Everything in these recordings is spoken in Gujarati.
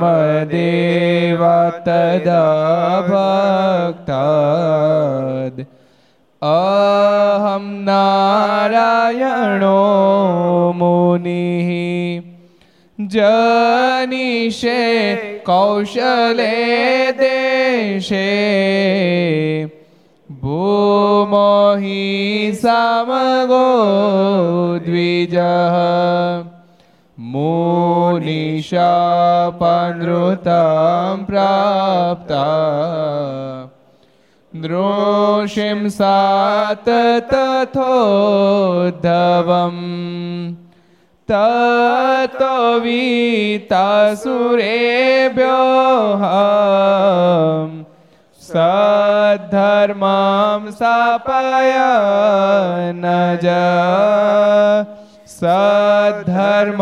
धर्मदेव तदा भक्ताद् अहं नारायणो मुनिः जनिषे कौशले देशे भूमोहि सामगो द्विजः मुनिशापनृतां प्राप्ता नृषिं सात तथोद्धवम् ततो वीतासुरेभ्योः सद्धर्मां स्थापय न સદ્ધર્મમ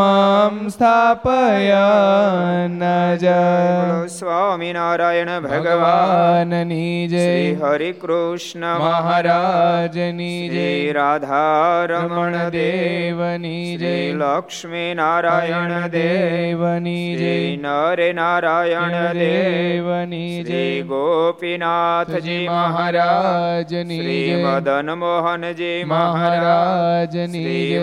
સ્થાપયન જય સ્વામિનારાયણ ભગવાન ભગવાનની જય હરિ કૃષ્ણ મહારાજની જય રાધારમણ રમણ દેવ દેવની જય લક્ષ્મી નારાયણ દેવની જય નરે નારાયણ દેવની જય ગોપીનાથજી મહારાજ મહારાજની શ્રી જય મદન મોહનજી મહારાજ મહારાજની શ્રી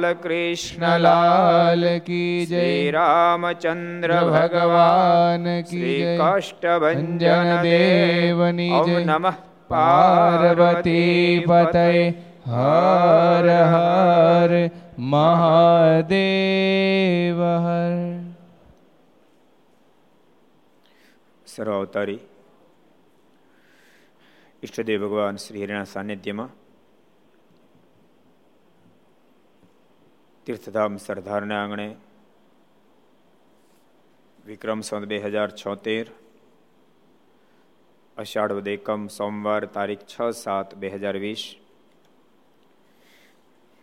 જય કૃષ્ણ લાલ કી જય રામચંદ્ર ભગવાન કી જય. કષ્ટભંજન દેવ દેવની જય. નમઃ પાર્વતી પતય. હર હર મહાદેવ હર. સર્વ અવતારી. ઈષ્ટદેવ ભગવાન શ્રી હરિના સાનિધ્યમાં તીર્થધામ સરદારના આંગણે વિક્રમ સંત બે હજાર છોતેર, અષાઢ એકમ સોમવાર તારીખ છ સાત બે હજાર વીસ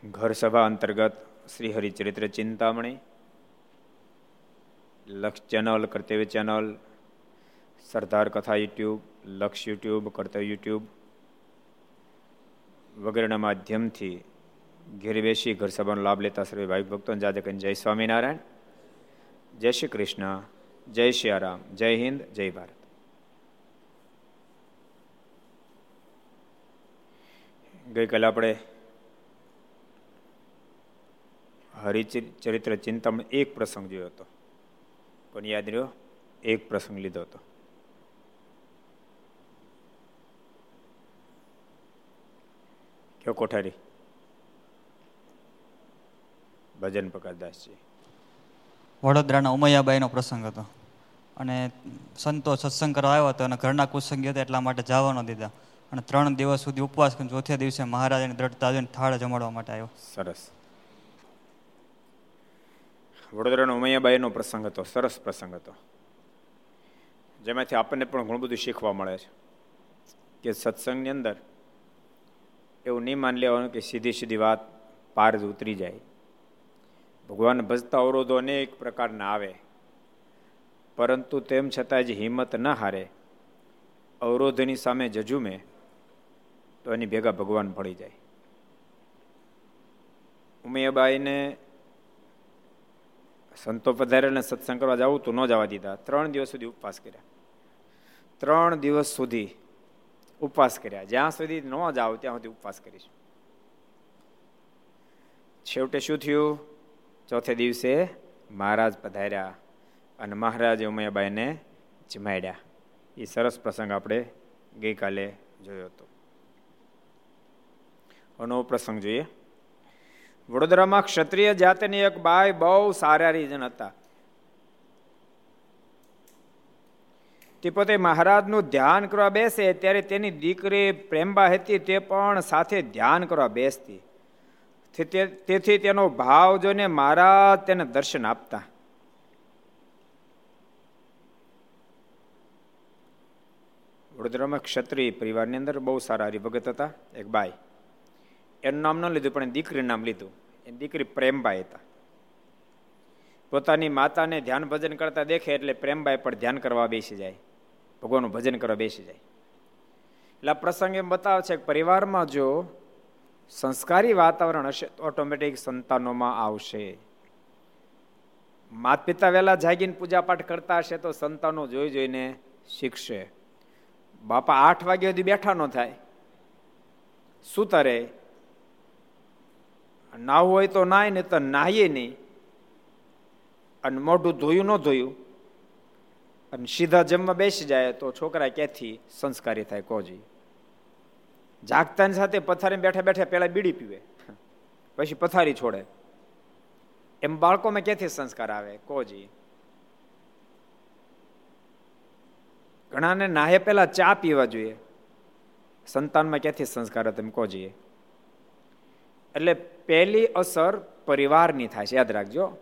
ઘર સભા અંતર્ગત શ્રી હરિચરિત્ર ચિંતામણી, લક્ષ ચેનલ, કર્તવ્ય ચેનલ, સરદાર કથા યુટ્યુબ, લક્ષ યુટ્યુબ, કર્તવ્ય યુટ્યુબ વગેરેના માધ્યમથી ઘેર બેસી ઘર સભાનો લાભ લેતા સર્વે ભાઈ ભક્તો જાજકન જય સ્વામિનારાયણ, જય શ્રી કૃષ્ણ, જય શ્રી રામ, જય હિન્દ, જય ભારત. ગઈકાલે આપણે હરિચરિત્ર ચિંતામણ એક પ્રસંગ જોયો હતો. પણ યાદ રહ્યો, એક પ્રસંગ લીધો હતો. કયો કોઠારી? ભજન પ્રકાશદાસજી. વડોદરાના ઉમૈયાબાઈનો પ્રસંગ હતો. અને સંતો સત્સંગ કરવા આવ્યો હતો અને ઘરના કુસંગી હતા એટલા માટે જવા ન દીધા. અને ત્રણ દિવસ સુધી ઉપવાસ કરીને ચોથે દિવસે મહારાજાની દ્રઢતા આવીને થાળ જમાડવા માટે આવ્યો. સરસ. વડોદરાનો ઉમૈયાબાઈનો પ્રસંગ હતો સરસ પ્રસંગ હતો. જેમાંથી આપણને પણ ઘણું બધું શીખવા મળે છે કે સત્સંગની અંદર એવું નહીં માની લેવાનું કે સીધી સીધી વાત પાર જ ઉતરી જાય. ભગવાન ભજતા અવરોધો અનેક પ્રકારના આવે, પરંતુ તેમ છતાં જે હિંમત ન હારે. અવરોધની સામે જજુમે, તો એની ભેગા ભગવાન પડી જાય. ઉમિયાબાઈને સંતો પધારેલા સત્સંગ કરવા જવું તો ન જવા દીધા. ત્રણ દિવસ સુધી ઉપવાસ કર્યા. ત્રણ દિવસ સુધી ઉપવાસ કર્યા. જ્યાં સુધી ન જાવ ત્યાં સુધી ઉપવાસ કરીશું. છેવટે શું થયું? ચોથે દિવસે મહારાજ પધાર્યા અને મહારાજે ઉમયાબાઈને જમાડ્યા. એ સરસ પ્રસંગ આપણે ગઈકાલે જોયો હતો. નવો પ્રસંગ જોઈએ. વડોદરામાં ક્ષત્રિય જાતિની એક બાઈ બહુ સારા રીજન હતા. તે પોતે મહારાજનું ધ્યાન કરવા બેસે ત્યારે તેની દીકરી પ્રેમબા હતી તે પણ સાથે ધ્યાન કરવા બેસતી. તેથી તેનો ભાવ જોઈને મહારાજ તેને દર્શન આપતા. વડોદરામાં ક્ષત્રિય પરિવારની અંદર બહુ સારા હરિભગત હતા. એક બાઈ એનું નામ ન લીધું, પણ દીકરીનું નામ લીધું. એ દીકરી પ્રેમબાઈ હતા. પોતાની માતાને ધ્યાન ભજન કરતા દેખે એટલે પ્રેમબાઈ પણ ધ્યાન કરવા બેસી જાય. ભગવાનનું ભજન કરવા બેસી જાય. એટલે પ્રસંગ એમ બતાવે છે કે પરિવારમાં જો સંસ્કારી વાતાવરણ હશે તો ઓટોમેટિક સંતાનોમાં આવશે. માત પિતા વહેલા જાગીને પૂજાપાઠ કરતા હશે તો સંતાનો જોઈ જોઈને શીખશે. બાપા આઠ વાગ્યા સુધી બેઠા ન થાય. શું તરે નાવું હોય તો નાય ને તો નાહીએ નહીં. અને મોઢું ધોયું ન ધોયું. અને સીધા જમવા બેસી જાય તો છોકરા ક્યાંથી સંસ્કારી થાય કોજી જાગતાની સાથે પથારી બેઠા બેઠા પેલા બીડી પીવે. પછી પથારી છોડે. એમ બાળકોમાં ક્યાંથી સંસ્કાર આવે? કોજી ઘણાને નાહે પેલા ચા પીવા જોઈએ. સંતાનમાં ક્યાંથી સંસ્કાર તમે કોજીએ એટલે પહેલી અસર પરિવારની થાય છે. યાદ રાખજો.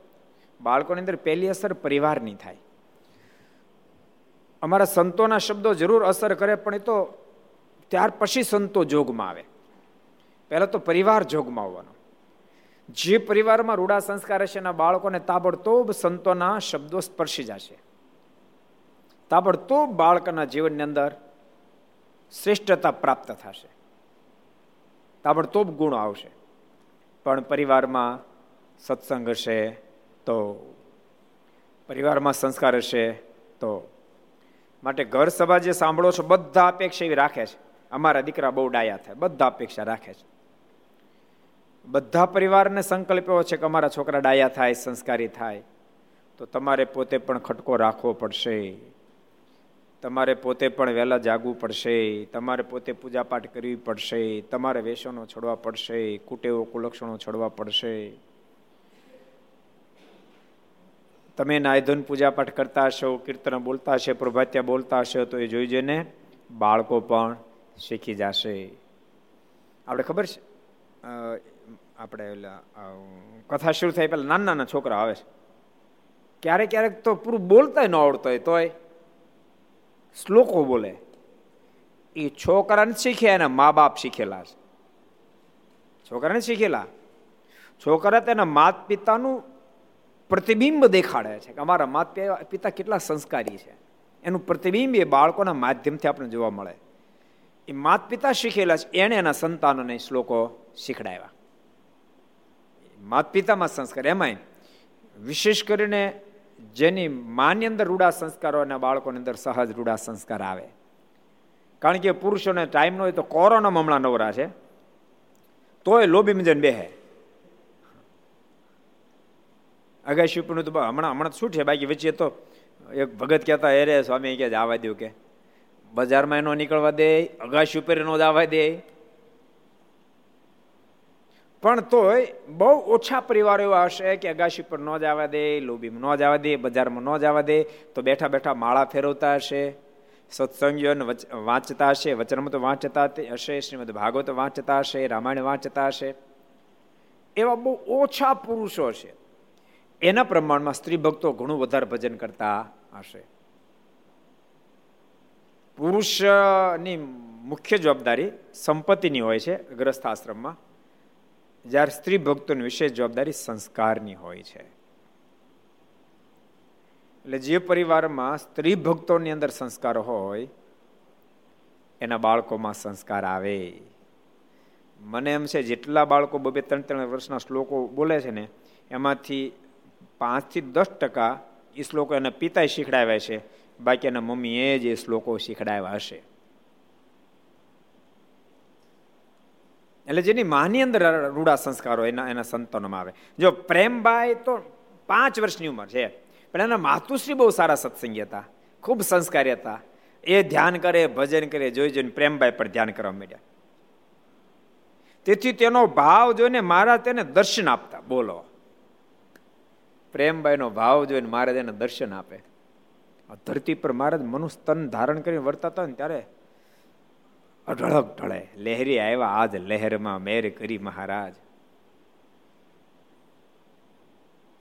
બાળકોની અંદર પહેલી અસર પરિવારની થાય. અમારા સંતોના શબ્દો જરૂર અસર કરે, પણ એ તો ત્યાર પછી સંતો જોગમાં આવે. પહેલાં તો પરિવાર જોગમાં આવવાનો જે પરિવારમાં રૂડા સંસ્કાર હશે એના બાળકોને તાબડતોબ સંતોના શબ્દો સ્પર્શી જશે. તાબડતોબ બાળકના જીવનની અંદર શ્રેષ્ઠતા પ્રાપ્ત થશે. તાબડતોબ ગુણ આવશે. પણ પરિવારમાં સત્સંગ હશે તો પરિવારમાં સંસ્કાર હશે તો. માટે ઘર સભા જે સાંભળો છો, બધા અપેક્ષા એવી રાખે છે. અમારા દીકરા બહુ ડાયા થાય. બધા અપેક્ષા રાખે છે. બધા પરિવારને સંકલ્પ એવો છે કે અમારા છોકરા ડાયા થાય, સંસ્કારી થાય. તો તમારે પોતે પણ ખટકો રાખવો પડશે. તમારે પોતે પણ વહેલા જાગવું પડશે. તમારે પોતે પૂજાપાઠ કરવી પડશે. તમારે વેસનો છોડવા પડશે. કુટેવો, કુલક્ષણો છોડવા પડશે. તમે નાયધન પૂજાપાઠ કરતા હશો, કીર્તન બોલતા હશે, પ્રભાત્યા બોલતા હશો, તો એ જોઈ જોઈને બાળકો પણ શીખી જશે. આપણે ખબર છે? આપણે કથા શરૂ થાય પહેલાં નાના નાના છોકરા આવે છે. ક્યારેક ક્યારેક તો પૂરું બોલતા ન આવડતો હોય તોય શ્લોકો બોલે. એ છોકરાને શીખ્યા એના મા બાપ શીખેલા છે. છોકરાને શીખેલા. છોકરા તેના માત પિતાનું પ્રતિબિંબ દેખાડે છે કે અમારા માત પિતા કેટલા સંસ્કારી છે. એનું પ્રતિબિંબ એ બાળકોના માધ્યમથી આપણે જોવા મળે. એ માત પિતા શીખેલા છે. એણે એના સંતાનોને શ્લોકો શીખડાવ્યા. માત પિતામાં સંસ્કાર. એમાંય વિશેષ કરીને જેની માની અંદર રૂડા સંસ્કારો અને બાળકોની અંદર સહજ રૂડા સંસ્કાર આવે. કારણ કે પુરુષોને ટાઈમ ન હોય તો કોરોના હમણાં નવરા છે. તોય લોબી મજન બેહે. અગાશી પણ હમણાં હમણાં શું છે? બાકી વચ્ચે તો એક ભગત કહેતા, અરે સ્વામી કે જવા દઉં કે. બજારમાં એનો નીકળવા દે, અગાશી ઉપર એનો દાવા દે. પણ તોય બહુ ઓછા પરિવારો એવા હશે કે અગાશી પર ન જવા દે, લોબીમાં ન જવા દે, બજારમાં ન જવા દે, તો બેઠા બેઠા માળા ફેરવતા હશે, સત્સંગીઓ વાંચતા હશે વચનમત વાંચતા હશે, શ્રીમદ ભાગવત વાંચતા હશે, રામાયણ વાંચતા હશે. એવા બહુ ઓછા પુરુષો છે એના પ્રમાણમાં સ્ત્રી ભક્તો ઘણું વધારે ભજન કરતા હશે. પુરુષની મુખ્ય જવાબદારી સંપત્તિની હોય છે ગ્રસ્થ આશ્રમમાં જ્યારે સ્ત્રી ભક્તોની વિશેષ જવાબદારી સંસ્કારની હોય છે. એટલે જે પરિવારમાં સ્ત્રી ભક્તોની અંદર સંસ્કાર હોય, એના બાળકોમાં સંસ્કાર આવે. મને એમ છે, જેટલા બાળકો બબે ત્રણ ત્રણ વર્ષના શ્લોકો બોલે છે ને, એમાંથી પાંચથી દસ ટકા એ શ્લોકો એના પિતાએ શીખડાવ્યા છે. બાકી એના મમ્મીએ જ શ્લોકો શીખડાવ્યા હશે. એટલે જેની માની અંદર રૂડા સંસ્કારો, એના એના સંતાનોમાં આવે. જો પ્રેમભાઈ તો પાંચ વર્ષની ઉંમર છે. પણ એના માતુશ્રી બહુ સારા સત્સંગી હતા. ખૂબ સંસ્કારી હતા. એ ધ્યાન કરે, ભજન કરે, જોઈ જોઈને પ્રેમભાઈ પર ધ્યાન કરવા માંડ્યા. તેથી તેનો ભાવ જોઈને મહારાજ તેને દર્શન આપતા, બોલો. પ્રેમભાઈનો ભાવ જોઈને મહારાજ એને દર્શન આપે. ધરતી પર મહારાજ મનુષ્ય તન ધારણ કરીને વર્તા હતા ને ત્યારે અઢળક ઢળે. લહેરી આવ્યા આજ લહેરમાં મેર કરી મહારાજ.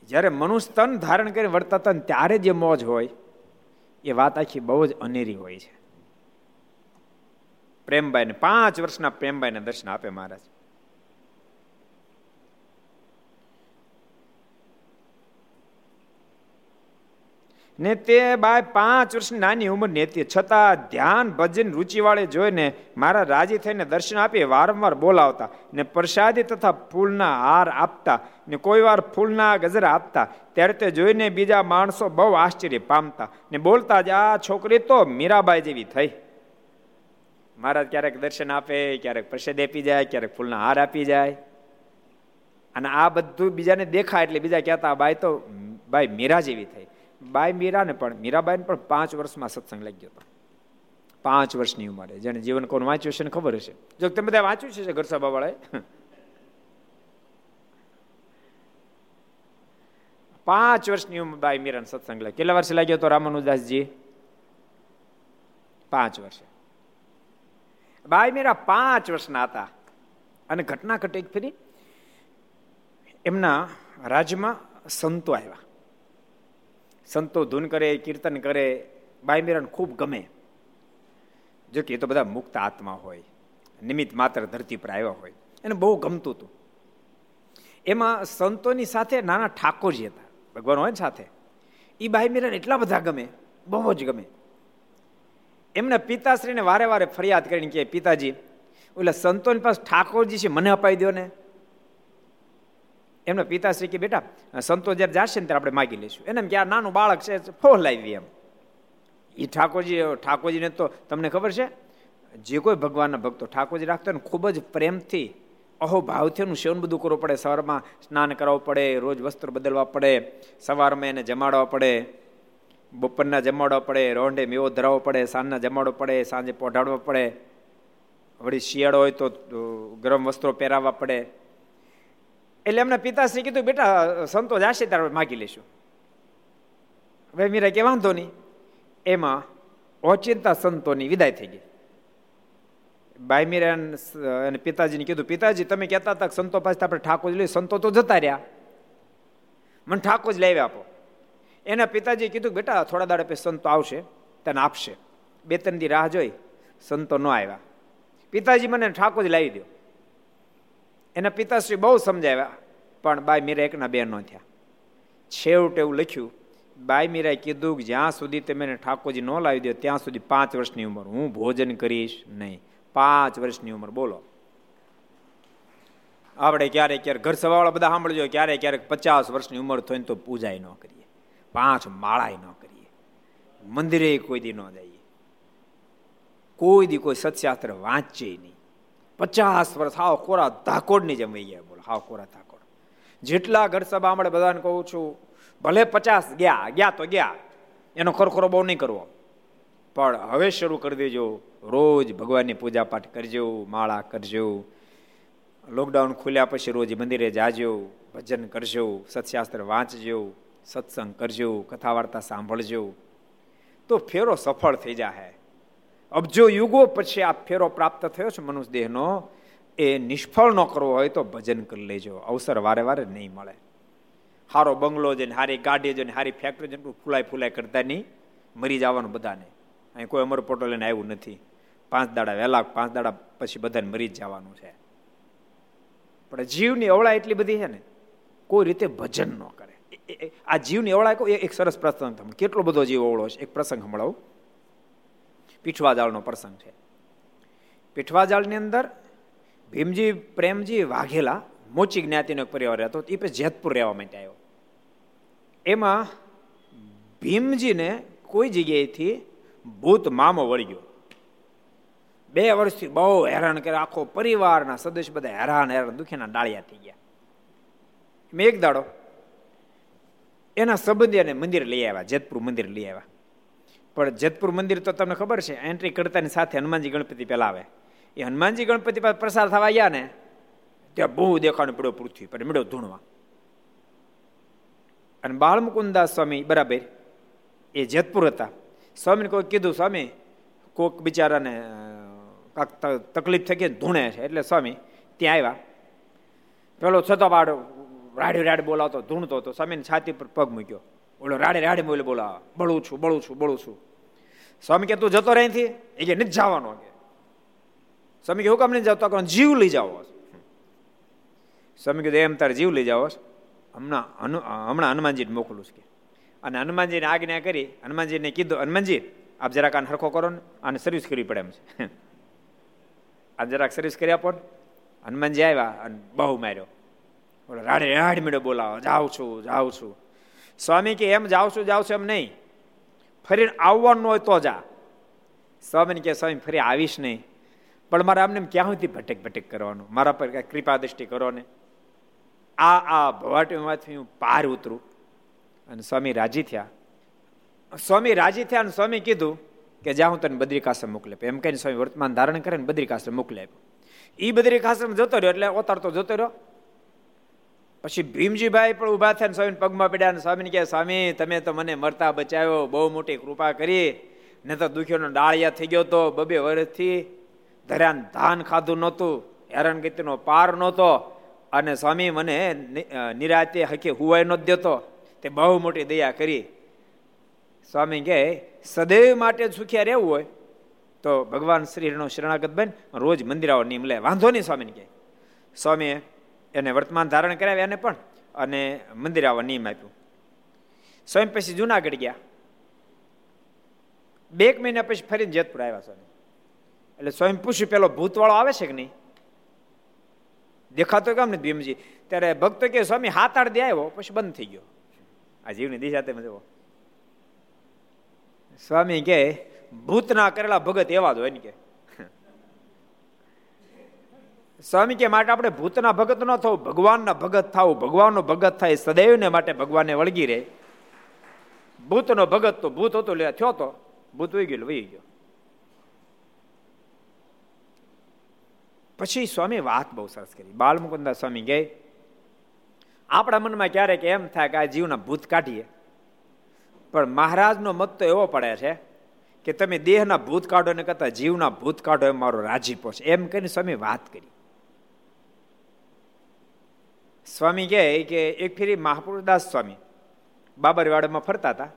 જ્યારે મનુષ્ય તન ધારણ કરીને વર્તા હતા ત્યારે જે મોજ હોય, એ વાત આખી બહુ જ અનેરી હોય છે. પ્રેમભાઈને પાંચ વર્ષના પ્રેમભાઈને દર્શન આપે મહારાજ. ને તે બાય પાંચ વર્ષની નાની ઉંમરની હતી છતાં ધ્યાન ભજન રુચિવાળે જોઈને મારા રાજી થઈને દર્શન આપી વારંવાર બોલાવતા ને પ્રસાદી તથા ફૂલના હાર આપતા ને કોઈ વાર ફૂલના ગજરા આપતા. ત્યારે તે જોઈને બીજા માણસો બહુ આશ્ચર્ય પામતા ને બોલતા જ, આ છોકરી તો મીરાબાઈ જેવી થઈ. મહારાજ ક્યારેક દર્શન આપે, ક્યારેક પ્રસાદ આપી જાય, ક્યારેક ફૂલના હાર આપી જાય. અને આ બધું બીજાને દેખાય એટલે બીજા કહેતા બાઈ તો, બાઈ મીરા જેવી થઈ. બાઈ મીરાને પણ, મીરાબાઈને પણ પાંચ વર્ષમાં સત્સંગ લાગ્યો હતો. પાંચ વર્ષની ઉંમરે જેને જીવન કોણ વાંચ્યું છે ને ખબર હશે. જો તમે બધા વાંચ્યું છે ઘરસભા વાળાએ પાંચ વર્ષની ઉંમર બાઈ મીરાને સત્સંગ લાગ્યો. કેટલા વર્ષે લાગ્યો હતો રામાનુદાસજી પાંચ વર્ષે. બાઈ મીરા પાંચ વર્ષના હતા. અને ઘટના ઘટે ફરી એમના રાજ્યમાં સંતો આવ્યા. સંતો ધૂન કરે, કીર્તન કરે બાઈ મીરાને ખૂબ ગમે. જો કે એ તો બધા મુક્ત આત્મા હોય, નિમિત્ત માત્ર ધરતી પર આવ્યા હોય, એને બહુ ગમતું હતું. એમાં સંતોની સાથે નાના ઠાકોરજી હતા, ભગવાન હોય ને સાથે. એ બાઈ મીરાને એટલા બધા ગમે, બહુ જ ગમે. એમના પિતાશ્રીને વારે વારે ફરિયાદ કરીને કે પિતાજી, ઓલા સંતોની પાસે ઠાકોરજી છે, મને અપાઈ દો ને એમના પિતાશ્રી કે, બેટા, સંતો જ્યારે જશે ને ત્યારે આપણે માગી લઈશું. એને કે, આ નાનું બાળક છે, ફોહ લાવી એમ. એ ઠાકોરજી, ઠાકોરજીને તો તમને ખબર છે, જે કોઈ ભગવાનના ભક્તો ઠાકોરજી રાખતો ને, ખૂબ જ પ્રેમથી, અહોભાવથી એનું સેવન બધું કરવું પડે. સવારમાં સ્નાન કરાવવું પડે, રોજ વસ્ત્ર બદલવા પડે, સવારમાં એને જમાડવા પડે, બપોરના જમાડવા પડે, રોંઢે મેવો ધરાવવો પડે, સાંજના જમાડવો પડે, સાંજે પોઢાડવો પડે. વળી શિયાળો હોય તો ગરમ વસ્ત્રો પહેરાવવા પડે. એટલે એમના પિતાશ્રી કીધું, બેટા સંતો જશે ત્યારે માગી લઈશું હવે મીરા કે, વાંધો નહીં. એમાં ઓચિંતા સંતોની વિદાય થઈ ગઈ. બાઈ મીરા અને પિતાજીને કીધું, પિતાજી, તમે કહેતા હતા સંતો પાસે આપણે ઠાકોર લઈ સંતો તો જતા રહ્યા. મને ઠાકોર જ લાવી આપો. એના પિતાજીએ કીધું, બેટા, થોડા દાડા પછી સંતો આવશે, તને આપશે. બે ત્રણ દી રાહ જોઈ, સંતો ન આવ્યા. પિતાજી મને ઠાકોર જ લાવી દો એના પિતાશ્રી બહુ સમજાવ્યા, પણ બાઈ મીરા એકના બે ન થયા. છેવટે એવું લખ્યું, બાઈ મીરાએ કીધું કે જ્યાં સુધી તમે ઠાકોરજી ન લાવી દો, ત્યાં સુધી પાંચ વર્ષની ઉંમર. હું ભોજન કરીશ નહીં. પાંચ વર્ષની ઉંમર, બોલો. આપણે ક્યારેક ક્યારેક ઘર સવાવાળા બધા સાંભળજો, ક્યારેક ક્યારેક પચાસ વર્ષની ઉંમર થઈને તો પૂજાય ન કરીએ. પાંચ માળાય ન કરીએ. મંદિરે કોઈ દી ન જઈએ. કોઈ દી કોઈ સત્શાસ્ત્ર વાંચે નહીં. પચાસ વર્ષ હાવ કોરા ધાકોડની જેમ વહી ગયા બોલો, હાવ કોરા ધાકોડ. જેટલા ઘર સભા આપણે બધાને કહું છું, ભલે પચાસ ગયા ગયા તો ગયા, એનો ખરખરો બહુ નહીં કરવો. પણ હવે શરૂ કરી દેજો, રોજ ભગવાનની પૂજા પાઠ કરજો, માળા કરજો લોકડાઉન ખુલ્યા પછી રોજ મંદિરે જાજો, ભજન કરજો, સત્શાસ્ત્ર વાંચજો, સત્સંગ કરજો કથા વાર્તા સાંભળજો. તો ફેરો સફળ થઈ જાય અબજો યુગો પછી આ ફેરો પ્રાપ્ત થયો છે મનુષ્ય દેહનો એ નિષ્ફળ ન કરવો હોય તો ભજન કરી લેજો. અવસર વારે વારે નહીં મળે. સારો બંગલો જઈને સારી ગાડી જઈને સારી ફેક્ટરી જઈને ફૂલાય ફૂલાય કરતા નહીં. મરી જવાનું બધાને. અહીં કોઈ અમર પોટો લઈને આવ્યું નથી. પાંચ દાડા વહેલા, પાંચ દાડા પછી બધાને મરી જ જવાનું છે. પણ જીવની અવળા એટલી બધી છે ને, કોઈ રીતે ભજન ન કરે. આ જીવની અવળા એક સરસ પ્રસંગ કેટલો બધો જીવ અવળો છે. એક પ્રસંગ સંભળાવું. પીઠવાજાળનો પ્રસંગ છે. પીઠવાજાળની અંદર ભીમજી, પ્રેમજી વાઘેલા મોચી જ્ઞાતિનો એક પરિવાર રહેતો એ પછી જેતપુર રહેવા માટે આવ્યો. એમાં ભીમજીને કોઈ જગ્યાએથી ભૂત મામો વળગ્યો બે વર્ષથી બહુ હેરાન કર્યા. આખો પરિવારના સદસ્ય બધા હેરાન હેરાન, દુખીના ડાળિયા થઈ ગયા. મેં એક દાડો એના સંબંધી મંદિર લઈ આવ્યા, જેતપુર મંદિર લઈ આવ્યા. પણ જેતપુર મંદિર તો તમને ખબર છે એન્ટ્રી કરતાની સાથે હનુમાનજી ગણપતિ પેલા આવે. એ હનુમાનજી ગણપતિ પાસે પ્રસાર થવા ગયા ને, ત્યાં બહુ દેખાણું પડ્યો પૃથ્વી પર, મેળો ધૂણવા. અને બાળમુકુદાસ સ્વામી બરાબર, એ જેતપુર હતા. સ્વામીને કોઈ કીધું, સ્વામી, કોક બિચારાને કાંક તકલીફ થઈ ગઈ ધૂણે છે. એટલે સ્વામી ત્યાં આવ્યા. પેલો છતો બાળ રાડી રાડ બોલાવતો, ધૂણતો હતો. સ્વામીને છાતી પર પગ મૂક્યો. ઓલો રાડે રાડે બોલે બોલા, બળું છું બળું છું બળું છું. સ્વામી કે, તું જતો રહી એ કે, નથી જવાનો કે. સ્વામી કે હુકમ નહીં જાવ તો જીવ લઈ જાઓ. સ્વામી કીધું એમ તારે જીવ લઈ જાઓ. હમણાં હમણાં હનુમાનજીને મોકલું છે અને હનુમાનજીને આજ્ઞા કરી, હનુમાનજીને કીધું, હનુમાનજી, આપ જરાક આને હરખો કરો ને, આને સર્વિસ કરવી પડે એમ છે. આ જરાક સર્વિસ કરી આપો હનુમાનજી આવ્યા અને બહુ માર્યો. રાડે રાડ મેળો બોલાવો, જાઉં છું જાઉં છું. સ્વામી કે, એમ જાવ છું જાવ છું એમ નહીં. ફરી આવવાનું હોય તો જા. સ્વામીને કે સ્વામી, ફરી આવીશ નહીં. પણ મારે આમને ક્યાં સુધી ભટેક ભટેક કરવાનું? મારા પર કૃપા દ્રષ્ટિ કરો ને. આ આ ભવાટીમાંથી હું પાર ઉતરું. અને સ્વામી રાજી થયા. સ્વામી રાજી થયા અને સ્વામી કીધું કે જ્યાં હું તને બદ્રિકાશ્રમ મોકલે એમ કહીને સ્વામી વર્તમાન ધારણ કરે ને બદ્રિકાશ્રમ મોકલે એ બદ્રિકાશ્રમ જતો રહ્યો, એટલે ઓતારતો જતો રહ્યો. પછી ભીમજીભાઈ પણ ઊભા થયા સ્વામી પગમાં પડ્યા અને સ્વામીને સ્વામી, તમે તો મને મરતા બચાવ્યો, બહુ મોટી કૃપા કરી. ને તો દુખ્યોનો ડાળિયા થઈ ગયો તો બબે વર્ષથી ધર્યાન ધાન ખાધું નહોતું હેરાનગતિનો પાર નહોતો. અને સ્વામી મને નિરાતે હકે હુવાય નહોતો દેતો. તે બહુ મોટી દયા કરી. સ્વામી કહે, સદૈવ માટે સુખિયા રહેવું હોય તો ભગવાન શ્રીનો શરણાગત બન, રોજ મંદિર આવો વાંધો નહીં, સ્વામીને કહે. સ્વામીએ એને વર્તમાન ધારણ કરાવ્યા એને પણ, અને મંદિર આવવા નિયમ આપ્યું. સ્વયં પછી જુનાગઢ ગયા. બે મહિના પછી ફરીને જેતપુર આવ્યા સ્વામી. એટલે સ્વયં પૂછ્યું, પેલો ભૂતવાળો આવે છે કે નહીં? દેખાતો કેમ ને ભીમજી? ત્યારે ભક્તો કે સ્વામી હાથ આડ દે આવ્યો, પછી બંધ થઈ ગયો. આ જીવની દિશા તેમ સ્વામી કે ભૂતના કરેલા ભગત એવા જ હોય ને કે સ્વામી કે માટે આપણે ભૂતના ભગત ન થવું ભગવાનના ભગત થવું ભગવાનનો ભગત થાય સદૈવને માટે ભગવાનને વળગી રહે. ભૂતનો ભગત તો ભૂત હતો, લે થયો તો. ભૂત વહી ગયેલો, વહી ગયો. પછી સ્વામી વાત બહુ સરસ કરી. બાલમુકુંદા સ્વામી ગઈ આપણા મનમાં ક્યારેક એમ થાય કે આ જીવના ભૂત કાઢીએ. પણ મહારાજનો મત તો એવો પડે છે કે તમે દેહના ભૂત કાઢો ને કરતા જીવના ભૂત કાઢો એમ મારો રાજીપો છે. એમ કરીને સ્વામી વાત કરી. સ્વામી કહે કે એક ફેરી મહાપુરુષદાસ સ્વામી બાબરવાડામાં ફરતા હતા.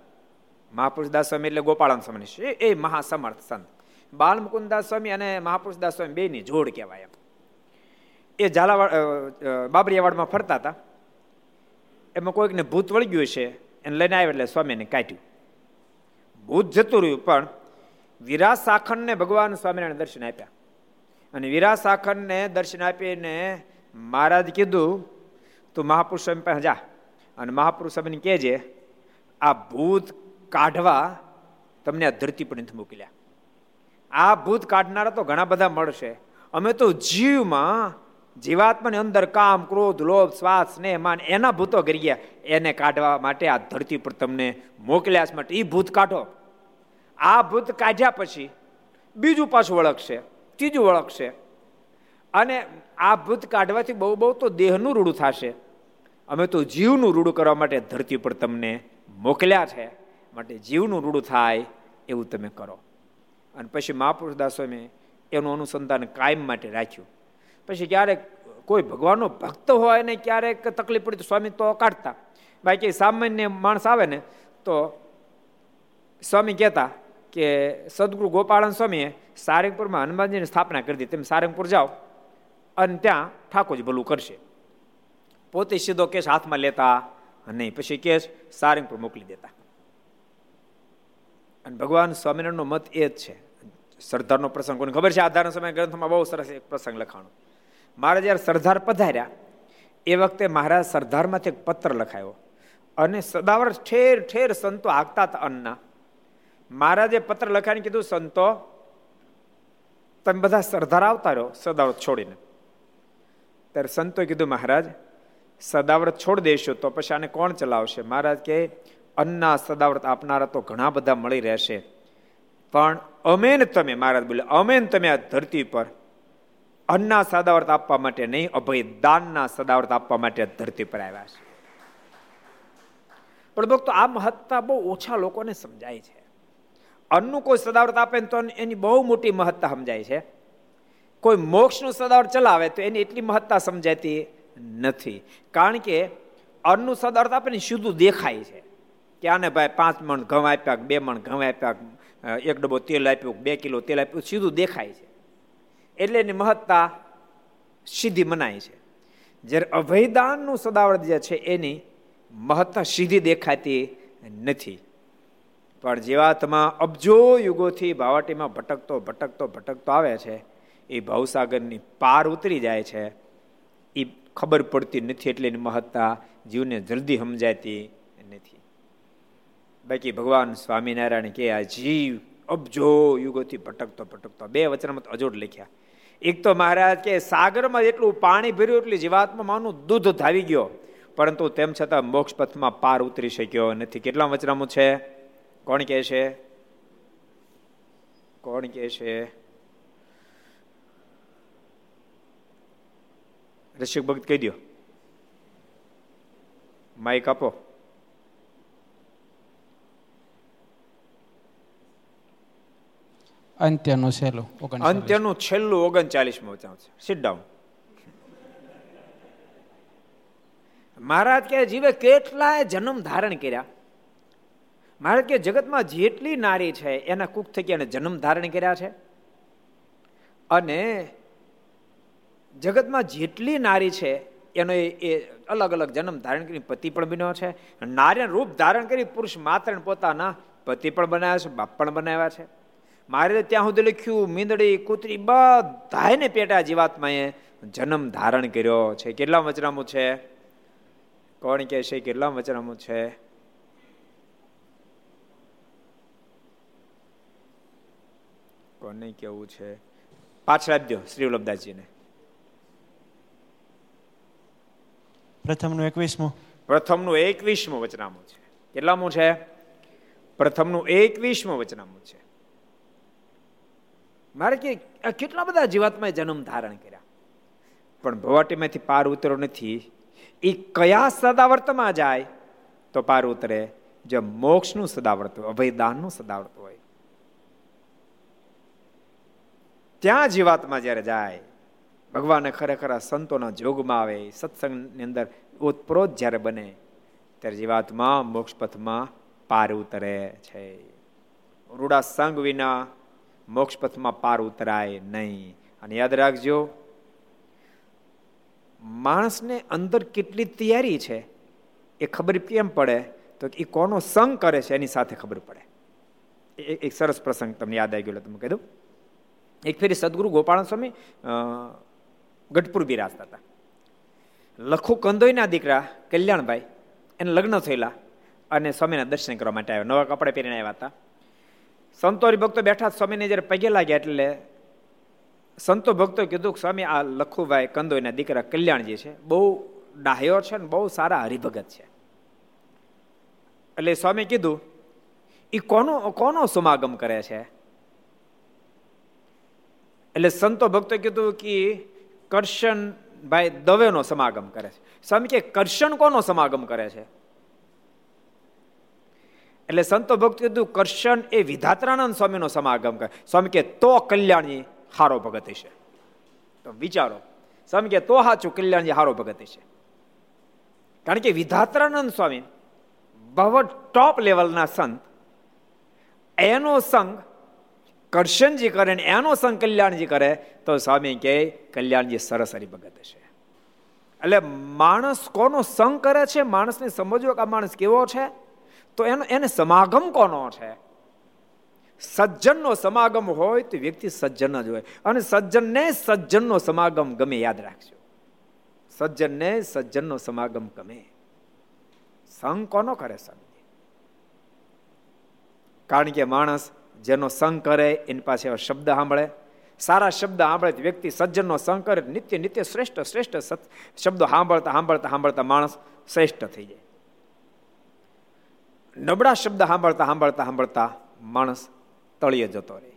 મહાપુરુષદાસ સ્વામી એટલે ગોપાળન સ્વામી એ મહાસમર્થ સંત. બાલમુકુદાસ સ્વામી અને મહાપુરુષદાસ સ્વામી બેની જોડ કહેવાય એમ. એ ઝાલાવાડ બાબરિયાવાડમાં ફરતા હતા. એમાં કોઈકને ભૂત વળગ્યું છે એને લઈને આવ્યો એટલે સ્વામીને કાઢ્યું. ભૂત જતું રહ્યું, પણ વિરાસ સાખંડને ભગવાન સ્વામિનારાયણ દર્શન આપ્યા. અને વિરાસ સાખંડને દર્શન આપીને મહારાજ કીધું તું મહાપુરુષ સ્વામી પાસે જા. અને મહાપુરુષ સ્વામીને કહેજે, આ ભૂત કાઢવા તમને આ ધરતી પર નથી મોકલ્યા આ ભૂત કાઢનારા તો ઘણા બધા મળશે. અમે તો જીવમાં જીવાત્માની અંદર કામ, ક્રોધ, લોભ શ્વાસ ને માન એના ભૂતો કરી ગયા. એને કાઢવા માટે આ ધરતી પર તમને મોકલ્યા માટે એ ભૂત કાઢો. આ ભૂત કાઢ્યા પછી બીજું પાછું ઓળખશે ત્રીજું ઓળખશે અને આ ભૂત કાઢવાથી બહુ બહુ તો દેહનું રૂડું થશે. અમે તો જીવનું રૂડું કરવા માટે ધરતી પર તમને મોકલ્યા છે. માટે જીવનું રૂડું થાય એવું તમે કરો. અને પછી મહાપુરુષ દાસોએ એનું અનુસંધાન કાયમ માટે રાખ્યું. પછી ક્યારેક કોઈ ભગવાનનો ભક્ત હોય ને ક્યારેક તકલીફ પડી તો સ્વામી તો કાઢતા. બાકી સામાન્ય માણસ આવે ને તો સ્વામી કહેતા કે સદગુરુ ગોપાળન સ્વામીએ સારંગપુરમાં હનુમાનજીની સ્થાપના કરી દીધી. તમે સારંગપુર જાઓ અને ત્યાં ઠાકોરજી ભલું કરશે. પોતે સીધો કેસ હાથમાં લેતા નહીં પછી કેસ સારંગપુર મોકલી દેતા. અને ભગવાન સ્વામિનારાયણનો મત એ જ છે. સરદારનો પ્રસંગ કોને ખબર છે? આધારના સમય ગ્રંથમાં બહુ સરસ એક પ્રસંગ લખાણો. મારે જ્યારે સરદાર પધાર્યા, એ વખતે મહારાજ સરદારમાંથી એક પત્ર લખાયો. અને સદાવર ઠેર ઠેર સંતો હાકતા હતા અન્ના મહારાજે પત્ર લખાઈને કીધું, સંતો, તમે બધા સરદાર આવતા રહ્યો સદાવર છોડીને. ત્યારે સંતોએ કીધું, મહારાજ સદાવ્રત છોડ દેશો તો પછી આને કોણ ચલાવશે? મહારાજ કે અન્ના સદાવ્રત આપનારા તો ઘણા બધા મળી રહેશે. પણ અમેન તમે, મહારાજ બોલે અમેન તમે આ ધરતી પર અન્ના સદાવ્રત આપવા માટે નહીં, અભય દાનના સદાવ્રત આપવા માટે ધરતી પર આવ્યા છે. પણ ભક્તો, આ મહત્તા બહુ ઓછા લોકોને સમજાય છે. અન્નનું કોઈ સદાવ્રત આપે ને તો એની બહુ મોટી મહત્તા સમજાય છે. કોઈ મોક્ષનું સદાવ્રત ચલાવે તો એની એટલી મહત્તા સમજાતી નથી. કારણ કે અન્નનું સદર્થ આપે ને સીધું દેખાય છે કે આને ભાઈ પાંચ મણ ઘઉં આપ્યા બે મણ ઘઉં આપ્યા એક ડબ્બો તેલ આપ્યું બે કિલો તેલ આપ્યું, સીધું દેખાય છે. એટલે એની મહત્તા સીધી મનાય છે. જ્યારે અભયદાનનું સદાવર્ત જે છે એની મહત્તા સીધી દેખાતી નથી. પણ જીવાતમાં અબજો યુગોથી ભાવાટીમાં ભટકતો ભટકતો ભટકતો આવે છે, એ ભવસાગરની પાર ઉતરી જાય છે એ ખબર પડતી નથી એટલે એની મહત્તા જીવને જલ્દી સમજાતી નથી. બાકી ભગવાન સ્વામિનારાયણ કે આ જીવ અબજો યુગોથી ભટકતો ભટકતો. બે વચનમાં અજોડ લખ્યા. એક તો મહારાજ કે સાગરમાં એટલું પાણી ભર્યું એટલે જીવાત્મા માનું દૂધ ધાવી ગયો. પરંતુ તેમ છતાં મોક્ષ પથમાં પાર ઉતરી શક્યો નથી. કેટલા વચનામું છે? કોણ કહે છે? કોણ કહે છે? રસિક ભક્ત કહી દો માઇક આપો અંત્યનું છેલ્લું અંત્યનું છેલ્લું ઓગણચાલીસમાં વચન છે સિટ ડાઉન મહારાજ કે જીવે કેટલાય જન્મ ધારણ કર્યા મહારાજ કે જગતમાં જેટલી નારી છે એના કુક થકી એને જન્મ ધારણ કર્યા છે અને જગતમાં જેટલી નારી છે, એનો એ અલગ અલગ જન્મ ધારણ કરી પતિ પણ બન્યો છે. નારીને રૂપ ધારણ કરી પુરુષ માત્ર પોતાના પતિ પણ બનાવ્યા છે, બાપ પણ બનાવ્યા છે. મારે ત્યાં સુધી લખ્યું, મીંદડી, કૂતરી બધાને પેટા જીવાત્માએ જન્મ ધારણ કર્યો છે. કેટલા વચનામું છે? કોણ કે છે કેટલા વચનામું છે? કોને કેવું છે? પાછળ આપજો, શ્રી વલ્લભદાસજીને. પ્રથમનું એકવીસમું. પ્રથમનું એકવીસમું વચનામું છે. કેટલામું છે? પ્રથમનું એકવીસમું વચનામું છે. મારે કે કેટલા બધા જીવાત્માએ જન્મ ધારણ કર્યા? પણ ભવાટીમાંથી પાર ઉતરો નથી. એ કયા સદાવર્તમાં જાય? તો પાર ઉતરે જે મોક્ષનું સદાવર્ત હોય, અભયદાનનું સદાવર્ત હોય. ત્યાં જીવાત્મા જ્યારે જાય ભગવાને ખરેખર સંતોના જોગમાં આવે સત્સંગની અંદર ઓતપ્રોત જ્યારે બને, ત્યારે જીવાત્મા મોક્ષ પથમાં પાર ઉતરે છે. રૂડા સંગ વિના મોક્ષ પથમાં પાર ઉતરાય નહીં. અને યાદ રાખજો, માણસને અંદર કેટલી તૈયારી છે, એ ખબર કેમ પડે? તો એ કોનો સંગ કરે છે, એની સાથે ખબર પડે. એક સરસ પ્રસંગ તમને યાદ આવી ગયો તમે કીધું એક ફેરી સદગુરુ ગોપાલ સ્વામી ગઢપુર બિરાજતા હતા. લખુ કંદોઈના દીકરા કલ્યાણભાઈ એને લગ્ન થયેલા અને સ્વામીના દર્શન કરવા માટે આવ્યા. નવા કપડા પહેરીને આવ્યા હતા. સંતોરી ભક્તો બેઠા સ્વામીને જ્યારે પગે લાગ્યા એટલે સંતો ભક્તો કીધું કે સ્વામી, આ લખુભાઈ કંદોઈના દીકરા કલ્યાણજી છે. બહુ ડાહ્યો છે ને બહુ સારા હરિભગત છે. એટલે સ્વામી કીધું એ કોનો કોનો સમાગમ કરે છે? એટલે સંતો ભક્તો કીધું કે કરશનભાઈ દવેનો સમાગમ કરે છે. સ્વામી કે કરશન કોનો સમાગમ કરે છે? એટલે સંતો ભક્ત કીધું, કરશન એ વિધાત્રાનંદ સ્વામીનો સમાગમ કરે. સ્વામી કે તો કલ્યાણી હારો ભગત છે તો વિચારો. સ્વામી કે તો સાચું કલ્યાણજી હારો ભગત છે કારણ કે વિધાત્રાનંદ સ્વામી બહુ ટોપ લેવલના સંત. એનો સંગ કરશનજી કરે ને એનો સંગ કલ્યાણજી કરે, તો સ્વામી કે કલ્યાણજી સરસ ભગત છે. એટલે માણસ કોનો સંગ કરે છે? માણસને સમજવો કે આ માણસ કેવો છે? તો એનો, એને સમાગમ કોનો છે? સજ્જનનો સમાગમ હોય તો વ્યક્તિ સજ્જન જ હોય. અને સજ્જનને સજ્જનનો સમાગમ ગમે, યાદ રાખજો. સજ્જનને સજ્જનનો સમાગમ ગમે. સંગ કોનો કરે સંગ કારણ કે માણસ જેનો સંગ કરે, એની પાસે શબ્દ સાંભળે. સારા શબ્દ સાંભળે, વ્યક્તિ સજ્જનનો સંગ કરે, નિત્ય નિત્ય શ્રેષ્ઠ શ્રેષ્ઠ શબ્દો સાંભળતા સાંભળતા સાંભળતા માણસ શ્રેષ્ઠ થઈ જાય. નબળા શબ્દ સાંભળતા સાંભળતા સાંભળતા માણસ તળિયે જતો રહે.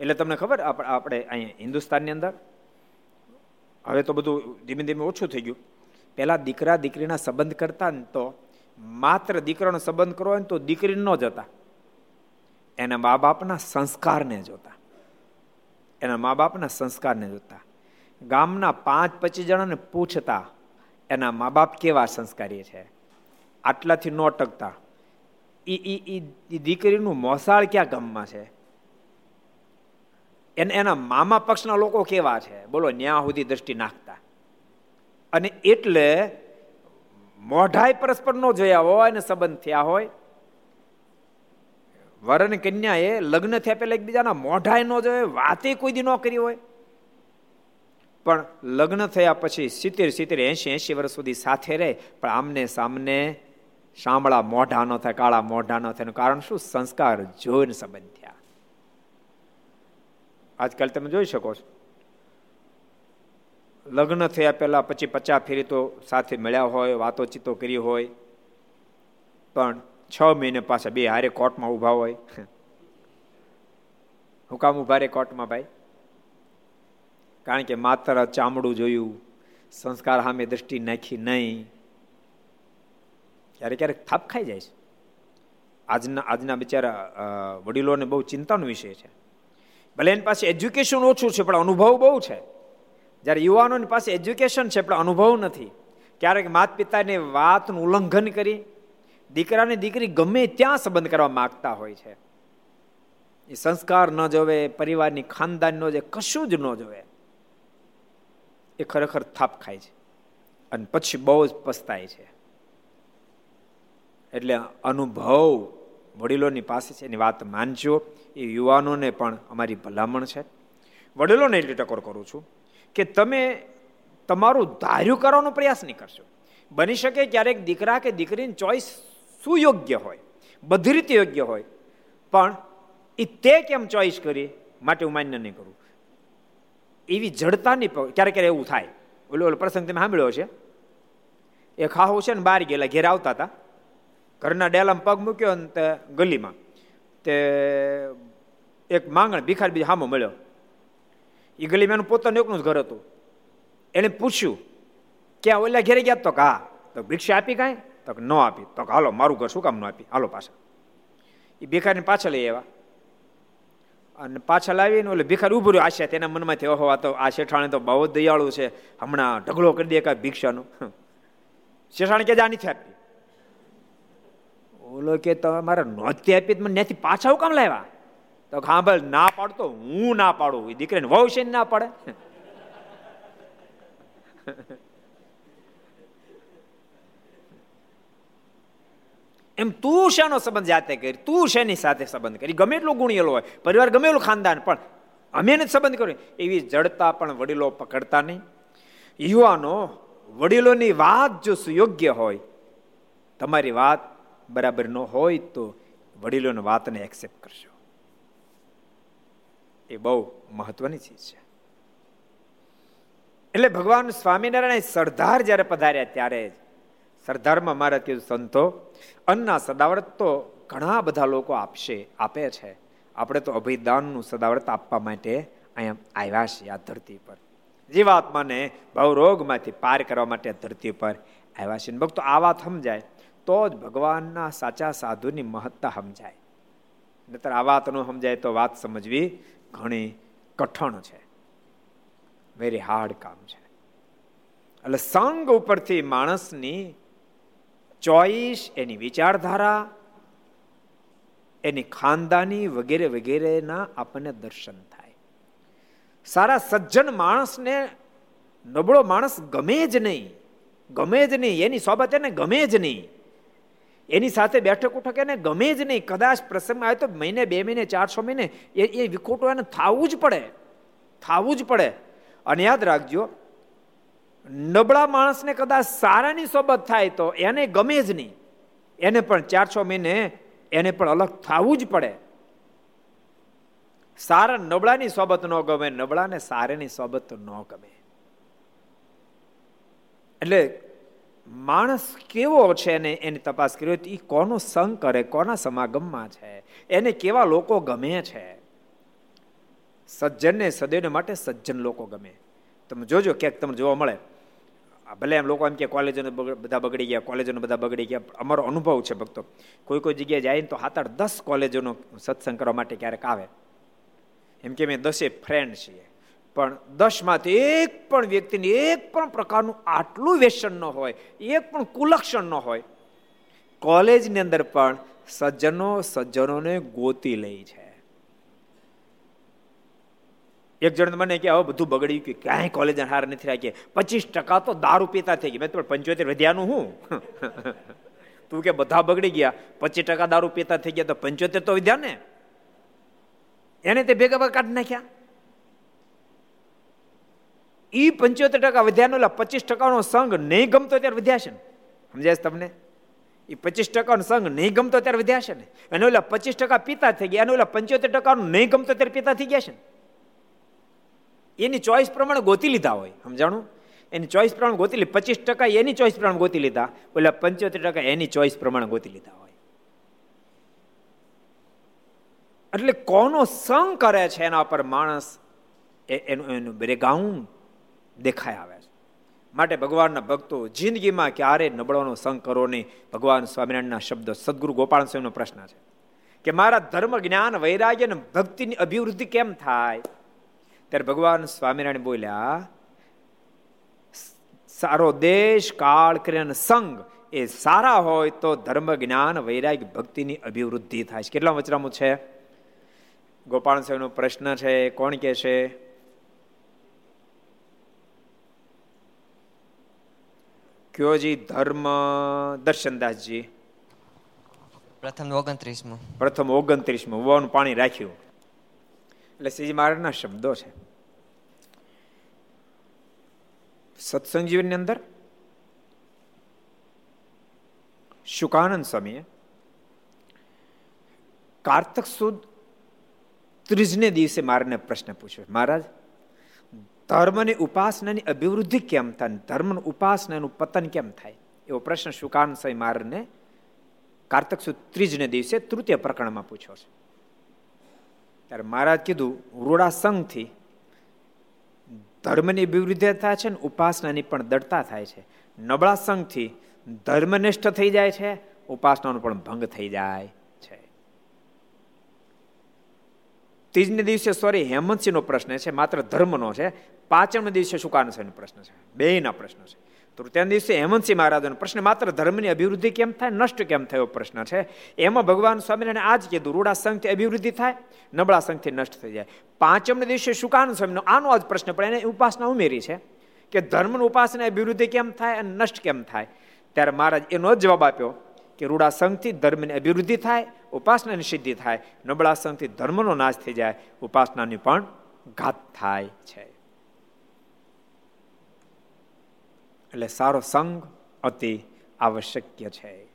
એટલે તમને ખબર આપણે અહીંયા હિન્દુસ્તાનની અંદર, હવે તો બધું ધીમે ધીમે ઓછું થઈ ગયું. પહેલાં દીકરા, દીકરીના સંબંધ કરતા ને તો, માત્ર દીકરાનો સંબંધ કરવો હોય ને તો દીકરી ન જતા. એના મા બાપના સંસ્કારને જોતા. એના મા બાપના સંસ્કારને જોતા. ગામના પાંચ પચીસ જણાને પૂછતા, એના મા બાપ કેવા સંસ્કારી છે? આટલાથી ન ટકતા એ દીકરીનું મોસાળ ક્યાં ગામમાં છે? એને એના મામા પક્ષના લોકો કેવા છે? બોલો, ન્યા સુધી દ્રષ્ટિ નાખતા. અને એટલે મોઢાય પરસ્પર ન જોયા હોય અને સંબંધ થયા હોય વર અને કન્યાએ લગ્ન થયા પહેલા એકબીજાના મોઢાએ ન જોયે વાતે કોઈ દી ન કરી હોય. પણ લગ્ન થયા પછી સિત્તેર સિત્તેર એસી એસી વર્ષ સુધી સાથે રહે. પણ આમને સામને શામળા મોઢા ન થાય, કાળા મોઢા ન થાય. કારણ શું? સંસ્કાર, જોઈને સંબંધ થયા. આજકાલ તમે જોઈ શકો છો. લગ્ન થયા પહેલા પછી પચાસ ફેરી તો સાથે મળ્યા હોય વાતો ચીતો કરી હોય. પણ છ મહિને પાછા બે હારે કોર્ટમાં ઊભા હોય. હું કામ રે કોર્ટમાં ભાઈ? કારણ કે માત્ર ચામડું જોયું, સંસ્કાર સામે દ્રષ્ટિ નાખી નહીં. ક્યારેક ક્યારેક થાપ ખાઈ જાય છે. આજના આજના બિચારા વડીલોને બહુ ચિંતાનો વિષય છે. ભલે એની પાસે એજ્યુકેશન ઓછું છે, પણ અનુભવ બહુ છે. જ્યારે યુવાનોની પાસે એજ્યુકેશન છે, પણ અનુભવ નથી. ક્યારેક માતા પિતાની વાતનું ઉલ્લંઘન કરી દીકરાને દીકરી ગમે ત્યાં સંબંધ કરવા માગતા હોય છે. એ સંસ્કાર ન જોવે, પરિવારની ખાનદાન ન જોવે, કશું જ ન જોવે. એ ખરેખર થાપ ખાય છે. અને પછી બહુ જ પસ્તાય છે. એટલે અનુભવ વડીલોની પાસે છે, એની વાત માનજો. એ યુવાનોને પણ અમારી ભલામણ છે. વડીલોને એટલી ટકોર કરું છું કે તમે તમારું ધાર્યું કરવાનો પ્રયાસ નહીં કરશો. બની શકે ક્યારેક દીકરા કે દીકરીની ચોઈસ સુયોગ્ય હોય, બધી રીતે યોગ્ય હોય, પણ એ તે કેમ ચોઈસ કરી માટે હું માન્ય નહીં કરું. એવી જડતાની ક્યારેક ક્યારે એવું થાય. ઓલો ઓલો પ્રસંગ તમે સાંભળ્યો છે એ ખાહો છે ને બહાર ગયેલા, ઘેર આવતા હતા. ઘરના ડેલામાં પગ મૂક્યો ને તે ગલીમાં. તે એક માંગણ, ભિખાર બીજા હામો મળ્યો. એ ગલીમાં એનું પોતાનું એકનું જ ઘર હતું. એને પૂછ્યું, ક્યાં ઓલા ઘેરે ગયા તો કા? તો ભિક્ષા આપી કાંઈ? તો ન આપી તો હાલો, મારું ઘર શું કામ ન આપી? હાલો પાછા. એ ભિખારીને પાછળ લઈ આવ્યા. અને પાછા લાવીને ઓલે ભિખારી ઉભું રહ્યું આશા તેના મનમાંથી, ઓહો, આ તો, આ શેઠાણી તો બહુ દયાળુ છે. હમણાં ઢગલો કરી દે કાંઈ ભિક્ષાનું. શેઠાણી કે જા નથી આપી. ઓલો કે તમારે નહોતી આપી મને ત્યાંથી પાછા કામ લાવ્યા? તો હા, ભાઈ, ના પાડતો, હું ના પાડું. એ દીકરીને વહુ છે ના પાડે. એમ તું શેનો સંબંધ જાતે કરી, તું શેની સાથે સંબંધ કરી? ગમે એટલું ગુણિયેલો હોય, પરિવાર ગમે એટલું ખાનદાન, પણ અમે એને સંબંધ કર્યો. એવી જડતા પણ વડીલો પકડતા નહીં. યુવાનો, વડીલોની વાત જો સુયોગ્ય હોય, તમારી વાત બરાબર ન હોય તો વડીલોની વાતને એક્સેપ્ટ કરશો. એ બહુ મહત્વની ચીજ છે. એટલે ભગવાન સ્વામિનારાયણ સરદાર જ્યારે પધાર્યા ત્યારે સરદારમાં મારે કીધું સંતો અન્નના સદાવર્ત તો ઘણા બધા લોકો આપશે, આપે છે. આપણે તો અભિદાનનું સદાવર્ત આપવા માટે અહીંયા આવ્યા છીએ આ ધરતી પર. જીવાત્માને ભવરોગમાંથી પાર કરવા માટે ધરતી પર આવ્યા છે ભક્તો, આ વાત સમજાય તો જ ભગવાનના સાચા સાધુની મહત્તા સમજાય. નતર આ વાત ન સમજાય તો વાત સમજવી ઘણી કઠણ છે. વેરી હાર્ડ કામ છે. એટલે સંગ ઉપરથી માણસની ચોઈસ, એની વિચારધારા, એની ખાનદાની વગેરે વગેરેના આપણને દર્શન થાય. સારા સજ્જન માણસને નબળો માણસ ગમે જ નહીં, ગમે જ નહીં, એની સોબત એને ગમે જ નહીં. એની સાથે બેઠક ઉઠક એને ગમે જ નહીં, કદાચ પ્રસંગ આવે તો મહિને, બે મહિને, ચાર, છ મહિને, એ એ વિખોટો એને થવું જ પડે, થવું જ પડે. અને યાદ રાખજો નબળા માણસને કદાચ સારાની સોબત થાય તો એને ગમે જ નહીં. એને પણ ચાર છ મહિને એને પણ અલગ થવું જ પડે. સારા નબળાની સોબત ન ગમે, નબળાને સારાની સોબત ન ગમે. એટલે માણસ કેવો છે એને એની તપાસ કરી હોય એ કોનો સંગ કરે, કોના સમાગમમાં છે? એને કેવા લોકો ગમે છે? સજ્જનને, સદૈવને માટે સજ્જન લોકો ગમે. તમે જોજો, ક્યાંક તમને જોવા મળે. ભલે એમ લોકો એમ કે કોલેજોને બધા બગડી ગયા, કોલેજોને બધા બગડી ગયા અમારો અનુભવ છે ભક્તો. કોઈ કોઈ જગ્યાએ જાય ને તો સાત આઠ દસ કોલેજોનો સત્સંગ કરવા માટે ક્યારેક આવે. એમ કે મેં દસે ફ્રેન્ડ છીએ. પણ દસમાંથી એક પણ વ્યક્તિને એક પણ પ્રકારનું આટલું વ્યસન ન હોય, એક પણ કુલક્ષણ ન હોય. કોલેજની અંદર પણ સજ્જનો સજ્જનોને ગોતી લે છે. એક જણ મને કે હવે બધું બગડી ગયું ક્યાંય કોલેજ હાર નથી રાખીએ પચીસ ટકા તો દારૂ પીતા થઈ ગયા. મેં તો પંચોતેર વધ્યાનું હું. તું કે બધા બગડી ગયા. પચીસ ટકા દારૂ પીતા થઈ ગયા તો પંચોતેર તો વધ્યા ને? એને તે ભેગા કાઢી નાખ્યા. ઈ પંચોતેર ટકા વધ્યાનો એટલે પચીસ ટકાનો સંઘ નહીં ગમતો ત્યારે વધ્યા છે ને? સમજાય તમને? એ પચીસ ટકાનો સંઘ નહીં ગમતો ત્યારે વધ્યા છે ને? અને ઓલા પચીસ ટકા પીતા થઈ ગયા. અને ઓલા પંચોતેર ટકાનું નહીં ગમતો ત્યારે પીતા થઈ ગયા છે ને? એની ચોઈસ પ્રમાણે ગોતી લીધા હોય. સમજાણું? એની ચોઈસ પ્રમાણે ગોતી લીધી પચીસ ટકા એની ચોઈસ પ્રમાણે ગોતી લીધા, ઓલા પંચોતેર ટકા એની ચોઈસ પ્રમાણે ગોતી લીધા હોય. એટલે કોનો સંગ કરે છે એના પર માણસ? એનું એનું બ્રેકગ્રાઉન્ડ દેખાય આવે છે. માટે ભગવાનના ભક્તો જિંદગીમાં ક્યારે નબળોનો સંગ કરો નહીં. ભગવાન સ્વામિનારાયણના શબ્દો સદગુરુ ગોપાલ સ્વામીનો પ્રશ્ન છે. કે મારા ધર્મ જ્ઞાન વૈરાગ્ય અને ભક્તિની અભિવૃદ્ધિ કેમ થાય? ત્યારે ભગવાન સ્વામિનારાયણ બોલ્યા સારો દેશ કાળ કરીને સંગ એ સારા હોય તો ધર્મ જ્ઞાન વૈરાગ્ય ભક્તિની અભિવૃદ્ધિ થાય છે. કેટલા વચરામું છે? ગોપાલ સાહેબનો પ્રશ્ન છે કોણ કે છે? કયો જી? ધર્મ દર્શનદાસજી પ્રથમ ઓગણત્રીસમું. પ્રથમ ઓગણત્રીસમું વવાનું પાણી રાખ્યું. એટલે શ્રીજી મહારાજના શબ્દો છે. સત્સંગ જીવનની અંદર શુકાનંદ સ્વામીએ કારતક સુદ ત્રીજને દિવસે મારાને પ્રશ્ન પૂછ્યો. મહારાજ, ધર્મની ઉપાસનાની અભિવૃદ્ધિ કેમ થાય ધર્મની ઉપાસનાનું પતન કેમ થાય? એવો પ્રશ્ન શુકાન સ્વામી મહારાજને કાર્તક સુદ ત્રીજને દિવસે તૃતીય પ્રકરણમાં પૂછ્યો છે. ત્યારે મહારાજ કીધું, રૂડા સંઘથી ધર્મની થાય છે ને ઉપાસનાની પણ દડતા થાય છે. નબળા સંઘથી ધર્મનિષ્ઠ થઈ જાય છે, ઉપાસનાનો પણ ભંગ થઈ જાય છે. ત્રીજને દિવસે સોરી હેમંતસિંહનો પ્રશ્ન છે, માત્ર ધર્મનો છે. પાંચમના દિવસે શુકાનસિંહનો પ્રશ્ન છે. બેયના પ્રશ્નો છે. તૃતીય દિવસે હેમંતસિંહ મહારાજનો પ્રશ્ન, માત્ર ધર્મની અભિવૃદ્ધિ કેમ થાય? નષ્ટ કેમ થયો પ્રશ્ન છે? એમાં ભગવાન સ્વામિનારાયણ આજ કીધું રૂડા સંઘથી અભિવૃદ્ધિ થાય, નબળા સંઘથી નષ્ટ થઈ જાય. પાંચમના દિવસે શુકાન સ્વામીનો આનો આજ પ્રશ્ન, પણ એને ઉપાસના ઉમેરી છે કે ધર્મની ઉપાસના અભિવૃદ્ધિ કેમ થાય અને નષ્ટ કેમ થાય? ત્યારે મહારાજ એનો જ જવાબ આપ્યો કે રૂડા સંઘથી ધર્મની અભિવૃદ્ધિ થાય, ઉપાસનાની સિદ્ધિ થાય, નબળા સંઘથી ધર્મનો નાશ થઈ જાય, ઉપાસનાની પણ ઘાત થાય છે. એટલે સારો સંગ અતિ આવશ્યક છે.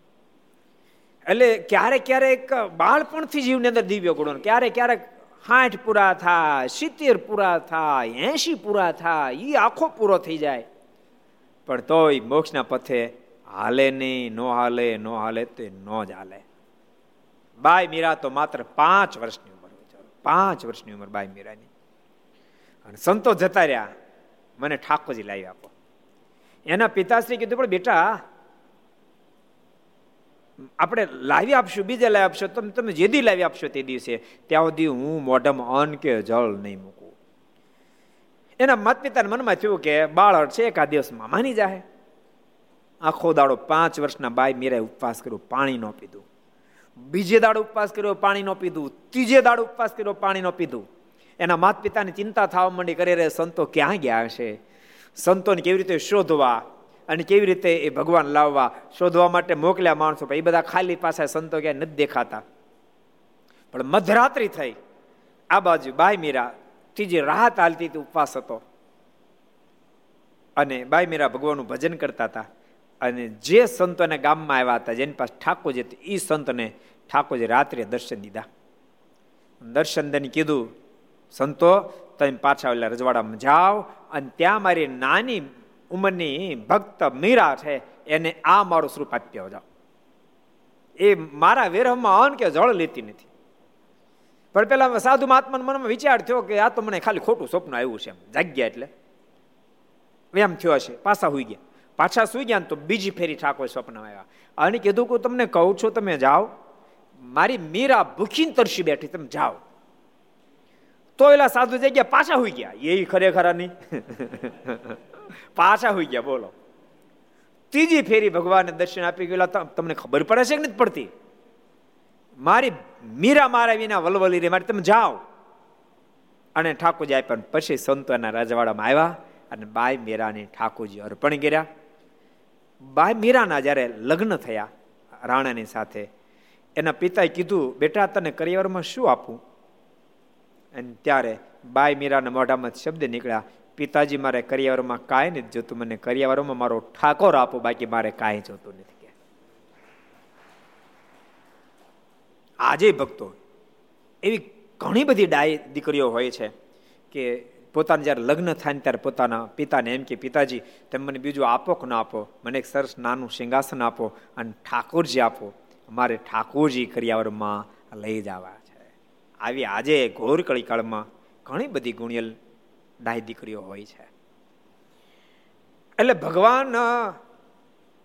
એટલે ક્યારેક ક્યારેક બાળપણથી જીવની અંદર દિવ્ય ગુણો, ક્યારેક ક્યારેક સાઠ પૂરા થાય, સિત્તેર પૂરા થાય એસી પૂરા થાય એ આખો પૂરો થઈ જાય. પણ તોય મોક્ષના પથે હાલે નહીં, નો હાલે નો હાલે, તો નો જ હાલે. બાય મીરા તો માત્ર પાંચ વર્ષની ઉંમર પાંચ વર્ષની ઉંમર બાય મીરાની. અને સંતો જતા રહ્યા. મને ઠાકોરજી લાવી આપો. એના પિતાશ્રી કીધું, પણ બેટા, આપણે લાવી આપશું, બીજે લાવી આપશો, તમે તમે જે દી લાવી આપશો તે દિવસે, ત્યાં સુધી હું મોઢામાં અન્ન કે જળ નહીં મૂકું. એના મત પિતાના મનમાં થયું કે બાળક છે એકાદ દિવસમાં માની જાય આખો દાડો પાંચ વર્ષના બાય મીરાએ ઉપવાસ કર્યો, પાણી ન પીધું. બીજે દાડો ઉપવાસ કર્યો, પાણી ન પીધું. ત્રીજે દાડો ઉપવાસ કર્યો, પાણી ન પીધું. એના માત પિતાની ચિંતા થવા માંડી કરી રહે સંતો ક્યાં ગયા હશે? સંતોને કેવી રીતે શોધવા અને કેવી રીતે એ ભગવાન લાવવા, શોધવા માટે મોકલ્યા માણસો. એ બધા ખાલી પાસે સંતો ક્યાંય નથી દેખાતા. પણ મધરાત્રિ થઈ. આ બાજુ બાય મીરા ત્રીજી રાહત હાલતી હતી ઉપવાસ હતો. અને બાય મીરા ભગવાનનું ભજન કરતા હતા. અને જે સંતોને ગામમાં આવ્યા હતા, જેની પાસે ઠાકોરજી એ સંતને ઠાકોરજી રાત્રે દર્શન દીધા. દર્શન દઈને કીધું, સંતો તમે પાછા ઓલા રજવાડામાં જાઓ અને ત્યાં મારી નાની ઉંમરની ભક્ત મીરા છે, એને આ મારું સ્વરૂપ આપી જાઓ એ મારા વેરહમાં અન કે જળ લેતી નથી. પણ પેલા સાધુ મહાત્મા મનમાં વિચાર થયો કે આ તો મને ખાલી ખોટું સ્વપ્ન આવ્યું છે એમ. જાગ્યા એટલે. એમ થયો હશે. પાછા સુઈ ગયા. પાછા સુઈ ગયા તો બીજી ફેરી ઠાકોર સ્વપ્ન આવ્યા. અને કીધું કે તમને કહું છું, તમે જાઓ. મારી મીરા ભૂખીને તરસી બેઠી, તમે જાઓ. તો એલા સાધુ જગ્યા પાછા હોઈ ગયા? એ ખરેખર નહીં પાછા હોઈ ગયા, બોલો. ત્રીજી ફેરી ભગવાનને દર્શન આપી ગયેલા. તમને ખબર પડે છે કે નથી પડતી? મારી મીરા મારા વિના વલવલી રે. મારી તમે જાઓ. અને ઠાકોરજી આપ્યા પછી સંતોના રાજવાડામાં આવ્યા અને બાઈ મીરાને ઠાકોરજી અર્પણ કર્યા. બાઈ મીરાના જ્યારે લગ્ન થયા રાણાની સાથે, એના પિતાએ કીધું, બેટા, તને કરિયરમાં શું આપું? અને ત્યારે બાઈ મીરાના મોઢામાં શબ્દ નીકળ્યા, પિતાજી, મારે કરિયાવરમાં કાંઈ નથી જોતું, મને કરિયાવરમાં મારો ઠાકોર આપો, બાકી મારે કાંઈ જોતું નથી. કે આજે ભક્તો એવી ઘણી બધી ડાય દીકરીઓ હોય છે કે પોતાને જ્યારે લગ્ન થાય ત્યારે પોતાના પિતાને એમ કે, પિતાજી, તમે મને બીજું આપો કે ન આપો, મને એક સરસ નાનું સિંહાસન આપો અને ઠાકોરજી આપો મારે ઠાકોરજી કરિયાવરમાં લઈ જવા. આવી આજે ઘોર કળીકાળમાં ઘણી બધી ગુણિયલ ડાય દીકરીઓ હોય છે. એટલે ભગવાન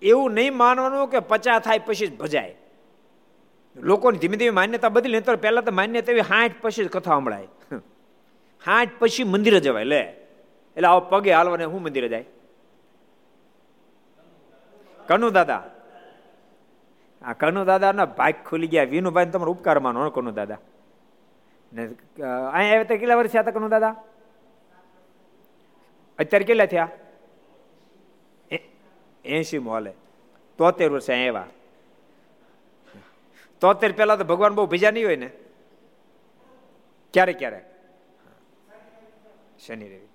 એવું નહીં માનવાનું કે પચા થાય પછી જ ભજાય. લોકોની ધીમે ધીમે માન્યતા બદલી તો પહેલા તો માન્યતા એવી હાઠ પછી જ કથા સંભળાય. હાઠ પછી મંદિરે જવાય, લે. એટલે આવો પગે હાલવાને હું મંદિરે જાય? કનુ દાદા. આ કનુ દાદાના ભાગ ખુલી ગયા. વિનુભાઈ તમારો ઉપકાર માનો કનુ દાદા. ને અહીંયા આવ્યા કેટલા વર્ષ હતા કનુ દાદા? અત્યારે કેટલા થયા? એસી મોલે તોતેર વર્ષે આવ્યા. તોતેર પહેલા તો ભગવાન બહુ ભીજા નહીં હોય ને? ક્યારે ક્યારે? શનિ રવિ.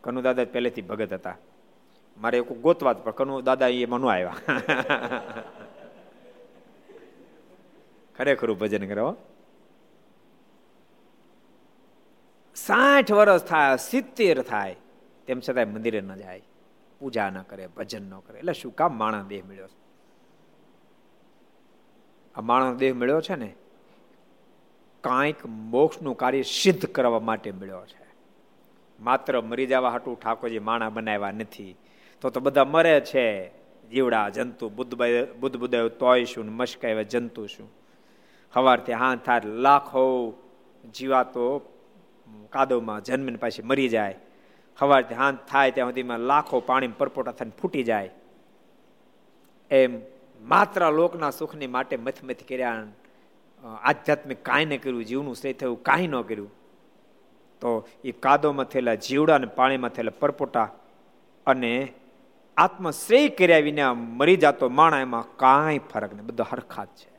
કનુ દાદા પહેલેથી ભગત હતા. મારે એક ગોતવા પણ કનુ દાદા એ મનો આવ્યા. ખરેખરું ભજન કરો સાઠ વર્ષ થાય, સિત્તેર થાય, તેમ છતાંય મંદિરે ન જાય. પૂજા ન કરે, ભજન ન કરે. એટલે શું કામ માણસ દેહ મળ્યો છે? આ માણસ દેહ મળ્યો છે ને, કાંઈક મોક્ષનું કાર્ય સિદ્ધ કરવા માટે મળ્યો છે. માત્ર મરી જવા હાટું ઠાકોરજી માણા બનાવ્યા નથી. તો તો બધા મરે છે. જીવડા જંતુ, બુદ્ધ બુદ્ધ બુદ્ધ તોય શું મશકાય જંતુ શું? હવારથી હાથ થાર લાખો જીવાતો કાદવમાં જન્મીને પાછી મરી જાય. સવારથી ધ્યાન થાય ત્યાં સુધીમાં લાખો પાણી પરપોટા થઈને ફૂટી જાય. એમ માત્ર લોકના સુખની માટે મથ મથ કર્યા આધ્યાત્મિક કાંઈ ન કર્યું, જીવનું શ્રેય થયું, કાંઈ ન કર્યું. તો એ કાદોમાં થયેલા જીવડા અને પાણીમાં થયેલા પરપોટા અને આત્મશ્રેય કર્યા વિના મરી જતો માણા એમાં કાંઈ ફરક નહીં, બધો હરખાત છે.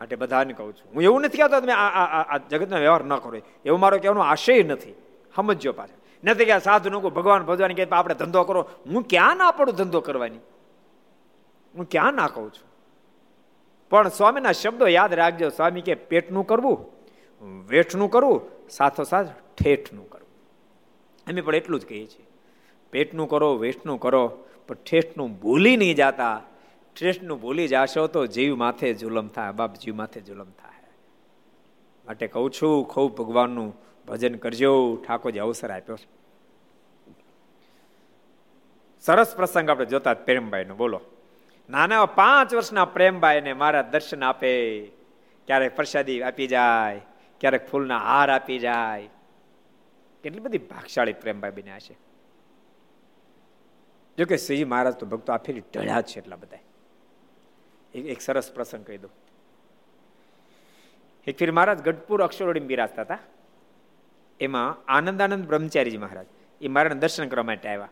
માટે બધાને કહું છું. હું એવું નથી કહેતો તમે આ જગતનો વ્યવહાર ન કરો એવો મારો કહેવાનો આશય નથી. સમજો પાછા. નથી કે સાધુ નું ભગવાન ભગવાન કે આપણે ધંધો કરો. હું ક્યાં ના પડું ધંધો કરવાની? હું ક્યાં ના કહું છું? પણ સ્વામીના શબ્દો યાદ રાખજો. સ્વામી કે પેટનું કરવું, વેઠનું કરવું સાથોસાથ ઠેઠનું કરવું. અમે પણ એટલું જ કહીએ છીએ. પેટનું કરો, વેઠનું કરો, પણ ઠેઠનું ભૂલી નહીં જાતા. ઠેઠનું ભૂલી જાશો તો જીવ માથે જુલમ થાય, બાપ જીવ માથે જુલમ થાય. માટે કહું છું, ખૂબ ભગવાનનું ભજન કરજો, ઠાકોરજી અવસર આપ્યો છે. સરસ પ્રસંગ આપણે જોતા પ્રેમભાઈનો, બોલો. નાના પાંચ વર્ષના પ્રેમભાઈને મારા દર્શન આપે. ક્યારેક પ્રસાદી આપી જાય, ક્યારેક ફૂલના હાર આપી જાય. કેટલી બધી ભાગશાળી પ્રેમભાઈ બન્યા છે. જો કે શ્રીજી મહારાજ તો ભક્તો આ ફેરી ઢળ્યા છે એટલા બધા એક સરસ પ્રસંગ કહી દઉં. એક ફીર મહારાજ ગઢપુર અક્ષરોડી બિરાજતા હતા. એમાં આનંદાનંદ બ્રહ્મચારીજી મહારાજ, એ મારાને દર્શન કરવા માટે આવ્યા.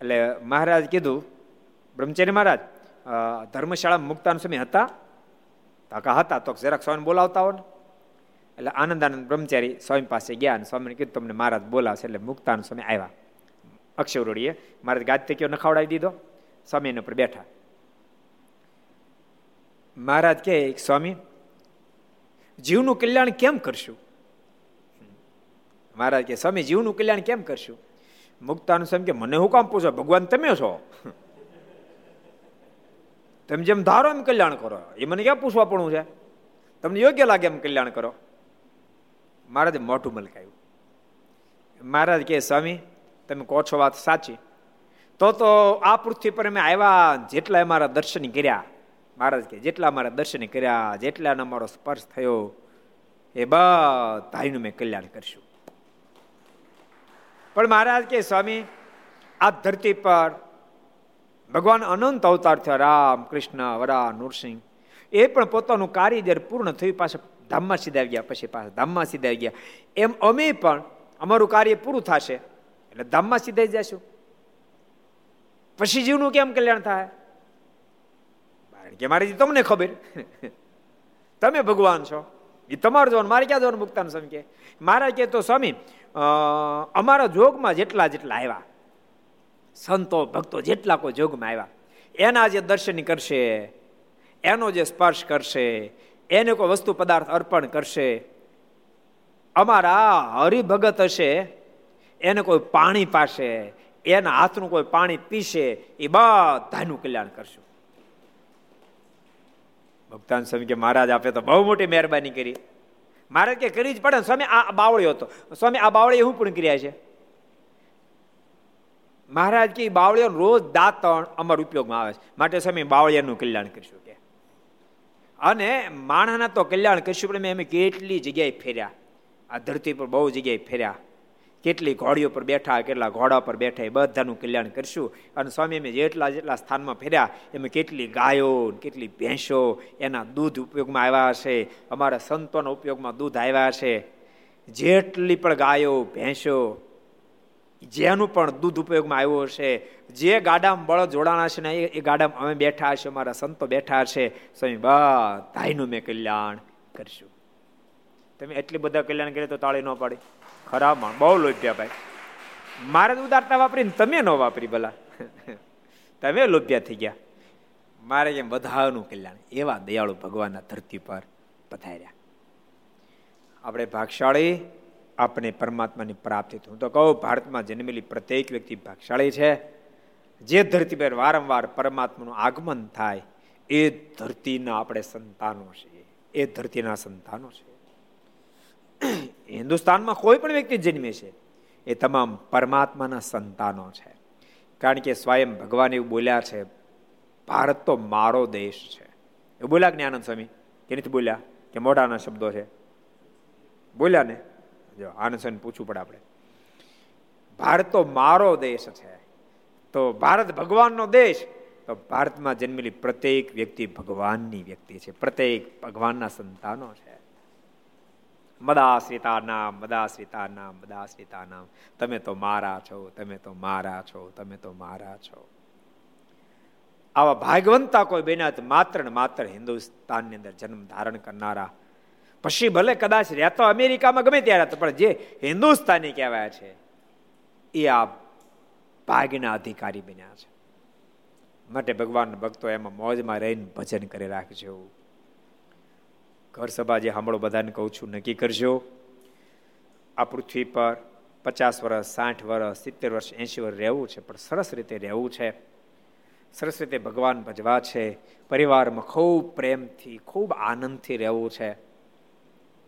એટલે મહારાજ કીધું, બ્રહ્મચારી મહારાજ ધર્મશાળા મુક્તાન સમય હતા? તાકા હતા, તો જરાક સ્વામી બોલાવતા હો ને. એટલે આનંદાનંદ બ્રહ્મચારી સ્વામી પાસે ગયા અને સ્વામીને કીધું, તમને મહારાજ બોલાવશે એટલે મુક્તાન સ્વામી આવ્યા. અક્ષરોડીએ મહારાજ ગાજતે કયો નખાવડાવી દીધો. સ્વામી એના ઉપર બેઠા. મહારાજ કે સ્વામી, જીવનું કલ્યાણ કેમ કરશું? મહારાજ કે, સ્વામી, જીવનું કલ્યાણ કેમ કરશું? મુક્તાનું સ્વામી કે, મને હું કામ પૂછો? ભગવાન તમે છો? તમે જેમ ધારો એમ કલ્યાણ કરો. એ મને ક્યાં પૂછવા પડવું છે? તમને યોગ્ય લાગે એમ કલ્યાણ કરો. મહારાજે મોટું મલકાયું. મહારાજ કે, સ્વામી, તમે કહો છો વાત સાચી. તો તો આ પૃથ્વી પર અમે આવ્યા, જેટલા અમારા દર્શન કર્યા મહારાજ કે, જેટલા મારા દર્શન કર્યા જેટલાનો મારો સ્પર્શ થયો, એ બધાનું મેં કલ્યાણ કરશું. પણ મહારાજ કે, સ્વામી, આ ધરતી પર ભગવાન અનંત અવતાર થયા રામ કૃષ્ણ વરા, નૃસિંહ, એ પણ પોતાનું કાર્ય પૂર્ણ થયું, પાછા ધામમાં સીધા આવી ગયા, પછી પાછા ધામમાં સીધા આવી ગયા. એમ અમે પણ અમારું કાર્ય પૂરું થશે, એટલે ધામમાં સીધા જશું પછી જીવનું કેમ કલ્યાણ થાય? કારણ કે મારી તમને ખબર, તમે ભગવાન છો. એ તમારું જોવાનું મારે ક્યાં જવાનું મુક્તાન સ્વામી કે? મારા કે તો સ્વામી અમારા જોગમાં જેટલા જેટલા આવ્યા, સંતો, ભક્તો જેટલા કોઈ જોગમાં આવ્યા, એના જે દર્શન કરશે, એનો જે સ્પર્શ કરશે, એને કોઈ વસ્તુ પદાર્થ અર્પણ કરશે, અમારા હરિભગત હશે, એને કોઈ પાણી પાશે, એના હાથનું કોઈ પાણી પીશે, એ બધાનું કલ્યાણ કરશું. ભક્તાન સ્વામી કે મહારાજ આપે તો બહુ મોટી મહેરબાની કરી. મહારાજ કે કરી જ પડે સ્વામી, આ બાવળીઓ હતો સ્વામી, આ બાવળી શું પણ કર્યા છે? મહારાજ કે બાવળીઓ રોજ દાંતણ અમારા ઉપયોગમાં આવે છે. માટે સ્વામી, બાવળિયાનું કલ્યાણ કરીશું કે. અને માણસના તો કલ્યાણ કરીશું, પણ અમે કેટલી જગ્યાએ ફેર્યા. આ ધરતી પર બહુ જગ્યાએ ફેર્યા. કેટલી ઘોડીઓ પર બેઠા કેટલા ઘોડા પર બેઠા એ બધાનું કલ્યાણ કરશું. અને સ્વામી અમે જેટલા જેટલા સ્થાનમાં ફેર્યા, એમાં કેટલી ગાયો, કેટલી ભેંસો એના દૂધ ઉપયોગમાં આવ્યા હશે, અમારા સંતોના ઉપયોગમાં દૂધ આવ્યા છે જેટલી પણ ગાયો, ભેંસો, જેનું પણ દૂધ ઉપયોગમાં આવ્યું હશે, જે ગાડામાં બળદ જોડાણા છે ને એ ગાડામાં અમે બેઠા હશે, અમારા સંતો બેઠા હશે, સ્વામી બધાનું મેં કલ્યાણ કરશું. તમે એટલી બધા કલ્યાણ કરે તો તાળી ન પાડી. ખરાબ માણ બહુ લોભ્યા ભાઈ. મારે ઉદારતા વાપરીને તમે ન વાપરી ભલા. તમે લોભ્યા થઈ ગયા. મારે કેમ બધાનું કલ્યાણ, એવા દયાળુ ભગવાનના ધરતી પર પધાર્યા. આપણે ભાગશાળી આપણે પરમાત્માની પ્રાપ્તિ હું તો કહું, ભારતમાં જન્મેલી પ્રત્યેક વ્યક્તિ ભાગશાળી છે. જે ધરતી પર વારંવાર પરમાત્માનું આગમન થાય, એ ધરતીના આપણે સંતાનો છે. એ ધરતીના સંતાનો છે. હિન્દુસ્તાનમાં કોઈ પણ વ્યક્તિ જન્મે છે, એ તમામ પરમાત્માના સંતાનો છે. કારણ કે સ્વયં ભગવાન એવું બોલ્યા છે, ભારત તો મારો દેશ છે. એ બોલ્યા કે આનંદ સ્વામી? કે નથી બોલ્યા? કે મોઢાના શબ્દો છે? બોલ્યા ને? જો, આનંદ સ્વામી પૂછવું પડે આપણે. ભારત તો મારો દેશ છે. તો ભારત ભગવાનનો દેશ? તો ભારતમાં જન્મેલી પ્રત્યેક વ્યક્તિ ભગવાનની વ્યક્તિ છે, પ્રત્યેક ભગવાનના સંતાનો છે. મદાશ્રિતા નામ મદાશ્રિતા નામ મદાશ્રિતા નામ તમે તો મારા છો, તમે તો મારા છો, તમે તો મારા છો. આવા ભાગવંતા કોઈ બેના માત્ર ને માત્ર હિન્દુસ્તાનની અંદર જન્મ ધારણ કરનારા. પછી ભલે કદાચ રહેતો અમેરિકામાં ગમે ત્યારે પણ જે હિન્દુસ્તાની કહેવાય છે, એ આ ભાગના અધિકારી બન્યા છે. માટે ભગવાન ભક્તો એમાં મોજમાં રહીને ભજન કરી રાખજો. ઘર સભા જે સાંભળો બધાને કહું છું, નક્કી કરજો. આ પૃથ્વી પર પચાસ વર્ષ, સાઠ વર્ષ, સિત્તેર વર્ષ, એંશી વર્ષ રહેવું છે, પણ સરસ રીતે રહેવું છે. સરસ રીતે ભગવાન ભજવા છે. પરિવારમાં ખૂબ પ્રેમથી, ખૂબ આનંદથી રહેવું છે.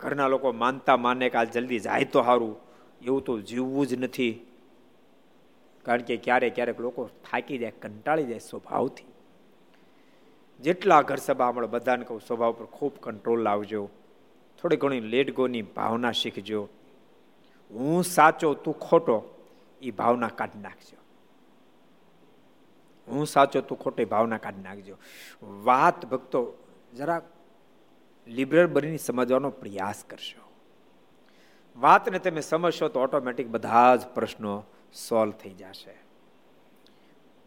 ઘરના લોકો માનતા માને કે આ જલ્દી જાય તો સારું, એવું તો જીવવું જ નથી. કારણ કે ક્યારેક ક્યારેક લોકો થાકી જાય, કંટાળી જાય સ્વભાવથી. જેટલા ઘર સભા મળે બધાને કહું, સ્વભાવ પર ખૂબ કંટ્રોલ લાવજો. થોડી ઘણી લેટ ગોની ભાવના શીખજો. હું સાચો, તું ખોટો એ ભાવના કાઢી નાખજો. હું સાચો, તું ખોટો ભાવના કાઢી નાખજો. વાત ભક્તો, જરા લિબરલ બનીને સમજવાનો પ્રયાસ કરશો. વાતને તમે સમજશો તો ઓટોમેટિક બધા જ પ્રશ્નો સોલ્વ થઈ જશે.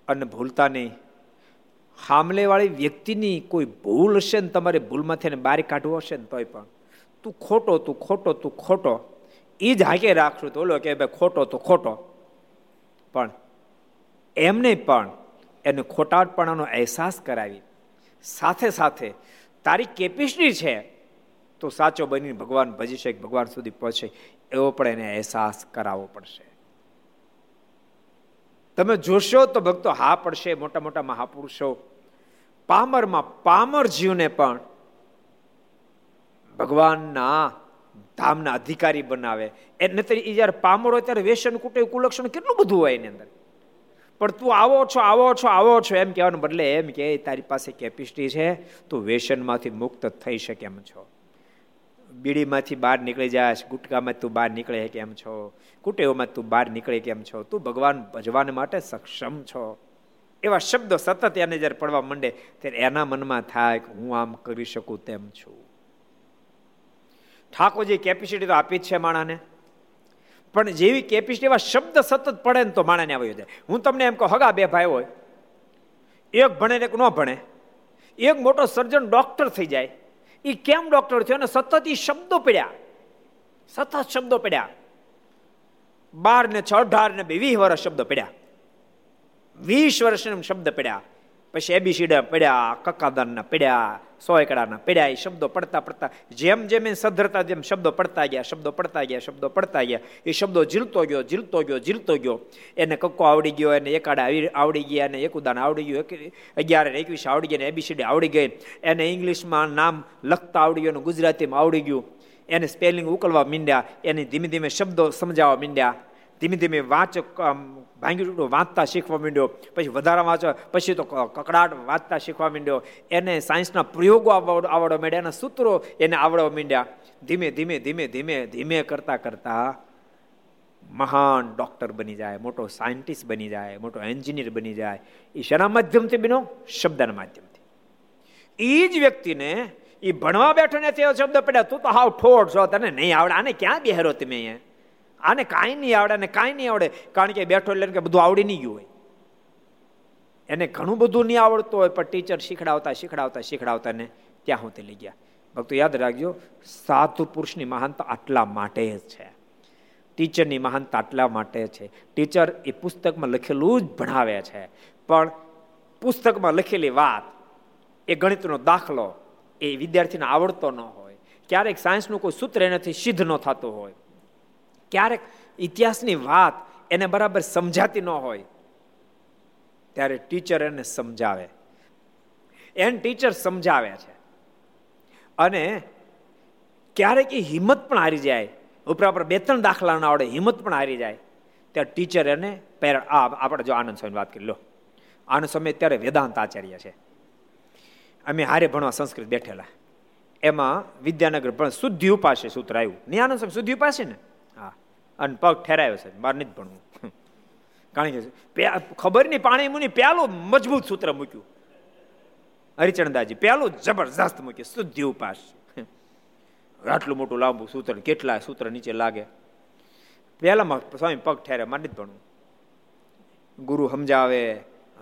અને ભૂલતા નહીં. હામલેવાળી વ્યક્તિની કોઈ ભૂલ હશે ને તમારે ભૂલમાંથી બહાર કાઢવો હશે ને તોય પણ. તું ખોટો તું ખોટો તું ખોટો. એ જ હાકે રાખશું તો ઓલો કે ભાઈ, ખોટો, તો ખોટો. પણ એમને પણ એને ખોટાટપણાનો અહેસાસ કરાવી. સાથે સાથે તારી કેપેસિટી છે તો સાચો બની ભગવાન ભજી શકે, ભગવાન સુધી પહોંચે. એવો પણ એને અહેસાસ કરાવવો પડશે. તમે જોશો તો ભક્તો, હા પડશે મોટા મોટા મહાપુરુષો. પામરમાં પામર જીવને પણ ભગવાનના ધામના અધિકારી બનાવે. એટલે એ જયારે પામર હોય ત્યારે વેસન કુટે કુલક્ષણ કેટલું બધું હોય એની અંદર. પણ તું આવો છો આવો છો આવો છો, એમ કહેવાને બદલે એમ કે તારી પાસે કેપેસિટી છે, તું વેસનમાંથી મુક્ત થઈ શકે એમ છો. બીડીમાંથી બહાર નીકળી જાય ગુટકામાં તું બહાર નીકળે કેમ છો? કુટેવમાં તું બહાર નીકળે કેમ છો? તું ભગવાન ભજવાન માટે સક્ષમ છો. એવા શબ્દો સતત એને જ્યારે પડવા માંડે, ત્યારે એના મનમાં થાય કે હું આમ કરી શકું તેમ છું. ઠાકોરજી કેપેસિટી તો આપી જ છે માણાને. પણ જેવી કેપેસિટી એવા શબ્દ સતત પડે ને તો માણાને આવી જાય હું તમને એમ કહું, હગા બે ભાઈ હોય. એક ભણે ને એક ન ભણે. એક મોટો સર્જન ડોક્ટર થઈ જાય. એ કેમ ડોક્ટર થયો? અને સતત એ શબ્દો પડ્યા. સતત શબ્દો પડ્યા. બાર ને છ અઢાર ને બે, વીસ વર્ષ શબ્દો પડ્યા. વીસ વર્ષ શબ્દ પડ્યા. પછી એબીસીડા પડ્યા કક્કાદારના પડ્યા સો એકડાના પડ્યા એ શબ્દો પડતા પડતા, જેમ જેમ એ સદ્ધરતા જેમ શબ્દો પડતા ગયા, શબ્દો પડતા ગયા, શબ્દો પડતા ગયા. એ શબ્દો ઝીલતો ગયો ઝીલતો ગયો ઝીલતો ગયો. એને કક્કો આવડી ગયો, એને એકાડા આવડી ગયા અને એક ઉદાન આવડી ગયું અગિયાર ને એકવીસ આવડી ગયા ને એબીસીડી આવડી ગઈ. એને ઇંગ્લિશમાં નામ લખતા આવડી ગયું ગુજરાતીમાં આવડી ગયું. એને સ્પેલિંગ ઉકલવા મીંડ્યા, એને ધીમે ધીમે શબ્દો સમજાવવા મીંડ્યા. ધીમે ધીમે વાંચ ભાંગી વાંચતા શીખવા માંડ્યો, પછી વધારા વાંચો, પછી તો કકડાટ વાંચતા શીખવા માંડ્યો. એને સાયન્સના પ્રયોગો આવડવા માંડ્યા એના સૂત્રો એને આવડવા માંડ્યા. ધીમે ધીમે ધીમે ધીમે ધીમે કરતા કરતા મહાન ડોક્ટર બની જાય, મોટો સાયન્ટિસ્ટ બની જાય, મોટો એન્જિનિયર બની જાય. એ શેના માધ્યમથી બનો શબ્દના માધ્યમથી. એ જ વ્યક્તિને એ ભણવા બેઠો ને તે શબ્દ પડ્યા, તું તો હાવ ઠોડ છો, તને નહીં આવડે, આને ક્યાં બેહરો તમે અહીંયા? આને કાંઈ નહીં આવડે અને કાંઈ નહીં આવડે. કારણ કે બેઠો એટલે કે બધું આવડી નહીં ગયું હોય. એને ઘણું બધું નહીં આવડતું હોય, પણ ટીચર શીખડાવતા શીખડાવતા શીખડાવતા ને ત્યાં તે લઈ ગયા. ભક્તો, યાદ રાખજો, સાધુ પુરુષની મહાનતા આટલા માટે જ છે. ટીચરની મહાનતા આટલા માટે છે. ટીચર એ પુસ્તકમાં લખેલું જ ભણાવે છે. પણ પુસ્તકમાં લખેલી વાત એ ગણિતનો દાખલો એ વિદ્યાર્થીને આવડતો ન હોય. ક્યારેક સાયન્સનું કોઈ સૂત્ર એનાથી સિદ્ધ ન થતું હોય. ક્યારેક ઇતિહાસની વાત એને બરાબર સમજાતી ન હોય, ત્યારે ટીચર એને સમજાવે. એને ટીચર સમજાવે છે. અને ક્યારેક એ હિંમત પણ હારી જાય. ઉપરા ઉપર બે ત્રણ દાખલા ના આવડે, હિંમત પણ હારી જાય. ત્યારે ટીચર એને પેર આ આપણે જો આનંદ સ્વામી વાત કરી, લો. આનંદ સ્વામી અત્યારે વેદાંત આચાર્ય છે. અમે હારે ભણવા સંસ્કૃત બેઠેલા. એમાં વિદ્યાનગર પણ શુદ્ધિ ઉપાસે સૂત્ર આવ્યું. નહીં આનંદ સ્વામી શુદ્ધિ ઉપાસે ને અને પગ ઠેરાયો છે બાર નથી ભણવું. કારણ કે ખબર નહીં, પાણી મુની પેલું મજબૂત સૂત્ર મૂક્યું. હરિચંદાજી પેલું જબરજસ્ત મૂક્યું, શુદ્ધિ ઉપાસ. આટલું મોટું લાંબુ સૂત્ર, કેટલા સૂત્ર નીચે લાગે? પહેલામાં સ્વામી પગ ઠેરે મારે નથી ભણવું. ગુરુ સમજાવે,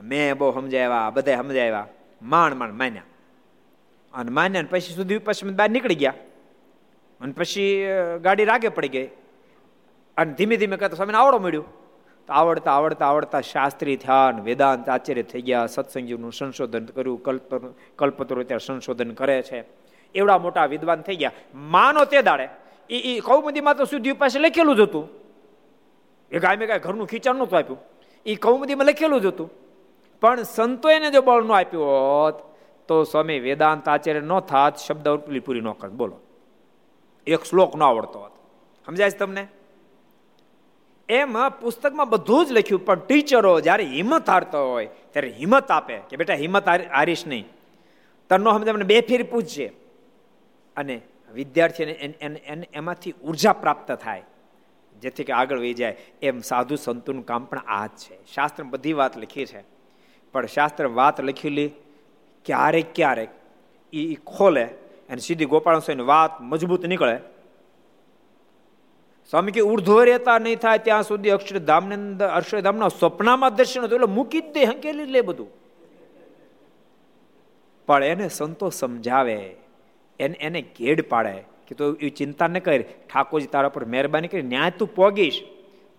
મેં બહુ સમજાવ્યા બધા સમજાવ્યા. માણ માણ, માન્યા. અને માન્યા પછી સુધી પછી બહાર નીકળી ગયા. અને પછી ગાડી રાગે પડી ગઈ. અને ધીમે ધીમે કરતા સ્વામીને આવડો મળ્યું. તો આવડતા આવડતા આવડતા શાસ્ત્રી થયા વેદાંત આચાર્ય થઈ ગયા. સત્સંગીનું સંશોધન કર્યું કલ્પ કલ્પતરો ત્યાં સંશોધન કરે છે. એવડા મોટા વિદ્વાન થઈ ગયા. માનો તે દાડે એ એ કૌમદીમાં તો સુધી પાસે લખેલું જ હતું. એ ગામે કાંઈ ઘરનું ખીચાણ નહોતું આપ્યું. એ કૌમદીમાં લખેલું જ હતું. પણ સંતો એને જો બળ ન આપ્યું હોત, તો સ્વામી, વેદાંત આચાર્ય ન થાત, શબ્દ પૂરી ન કરત. બોલો. એક શ્લોક ન આવડતો હોત. સમજાય તમને? એમાં પુસ્તકમાં બધું જ લખ્યું, પણ ટીચરો જ્યારે હિંમત હારતો હોય, ત્યારે હિંમત આપે કે બેટા હિંમત હારીશ નહીં. તરનો તમને બે ફેર પૂછજે. અને વિદ્યાર્થીને એમાંથી ઊર્જા પ્રાપ્ત થાય. જેથી કે આગળ વહી જાય. એમ સાધુ સંતોનું કામ પણ આ જ છે. શાસ્ત્ર બધી વાત લખી છે. પણ શાસ્ત્ર વાત લખેલી ક્યારેક ક્યારેક એ ખોલે અને સીધી ગોપાલ વાત મજબૂત નીકળે. સ્વામી કે ઉર્ધ્વ રહેતા નહીં થાય, ત્યાં સુધી અક્ષરધામની અંદર અક્ષરધામના સ્વપ્નમાં દર્શન હતું, એટલે મૂકી જ દે, હંકેલી લે બધું. પણ એને સંતો સમજાવે, એને એને ઘેડ પાડે કે તો એ ચિંતા ન કર, ઠાકોરજી તારા પર મહેરબાની કરી, ન્યાય તું પોગીશ.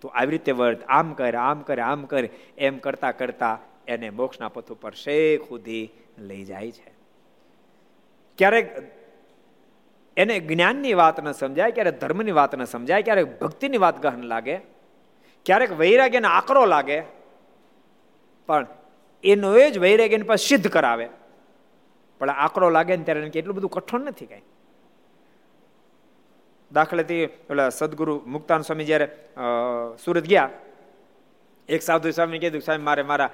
તો આવી રીતે વર્ત, આમ કર આમ કર આમ કર, એમ કરતા કરતા એને મોક્ષના પથ ઉપર શેખ સુધી લઈ જાય છે. ક્યારેક એને જ્ઞાનની વાત ન સમજાય, ક્યારેક ધર્મની વાત ન સમજાય, ક્યારેક ભક્તિની વાત ગહન લાગે, ક્યારેક વૈરાગ્યને આકરો લાગે, પણ એનો એ જ વૈરાગ્યને પાસે સિદ્ધ કરાવે. પણ આકરો લાગે ને ત્યારે એટલું બધું કઠોળ નથી કાંઈ. દાખલાથી પેલા સદગુરુ મુક્તાન સ્વામી જ્યારે સુરત ગયા, એક સાધુ સ્વામી કીધું સ્વામી મારે મારા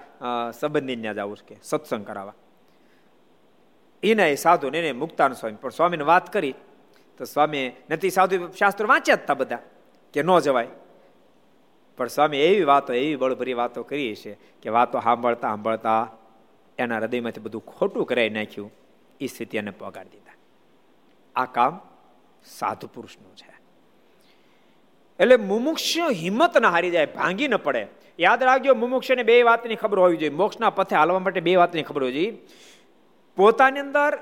સંબંધી ત્યાં જવું છે કે સત્સંગ કરાવવા. એના એ સાધુ ને મુક્તાન સ્વામી, પણ સ્વામીને વાત કરી તો સ્વામી નથી સાધુ શાસ્ત્રો વાંચ્યા હતા બધા, કે ન જવાય. પણ સ્વામી એવી વાતો, એવી બળભરી વાતો કરી છે કે વાતો સાંભળતા સાંભળતા એના હૃદયમાંથી બધું ખોટું કરાવી નાખ્યું એ સ્થિતિ એને પગાડી દીધા. આ કામ સાધુ પુરુષનું છે. એટલે મુમુક્ષ હિંમત ના હારી જાય, ભાંગી ન પડે. યાદ રાખજો, મુમુક્ષને બે વાતની ખબર હોવી જોઈએ. મોક્ષના પથે હાલવા માટે બે વાતની ખબર હોવી જોઈએ. પોતાની અંદર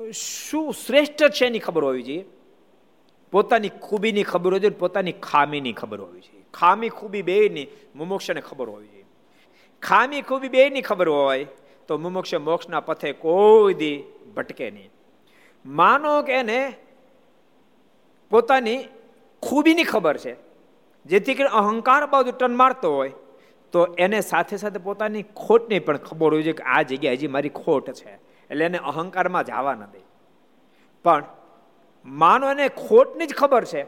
શું શ્રેષ્ઠ છે એની ખબર હોવી જોઈએ? પોતાની ખૂબીની ખબર હોવી જોઈએ, પોતાની ખામીની ખબર હોવી જોઈએ. ખામી, ખૂબી બેની મુમોક્ષને ખબર હોવી જોઈએ. ખામી, ખૂબી બેની ખબર હોય તો મુમોક્ષ મોક્ષના પથે કોઈ દી ભટકે નહીં. માનો કે એને પોતાની ખૂબીની ખબર છે, જેથી કરીને અહંકાર બાજુ ટન મારતો હોય, તો એને સાથે સાથે પોતાની ખોટની પણ ખબર હોય છે કે આ જગ્યાએ હજી મારી ખોટ છે. એટલે એને અહંકારમાં જવા ન દે. પણ માનો એને ખોટની જ ખબર છે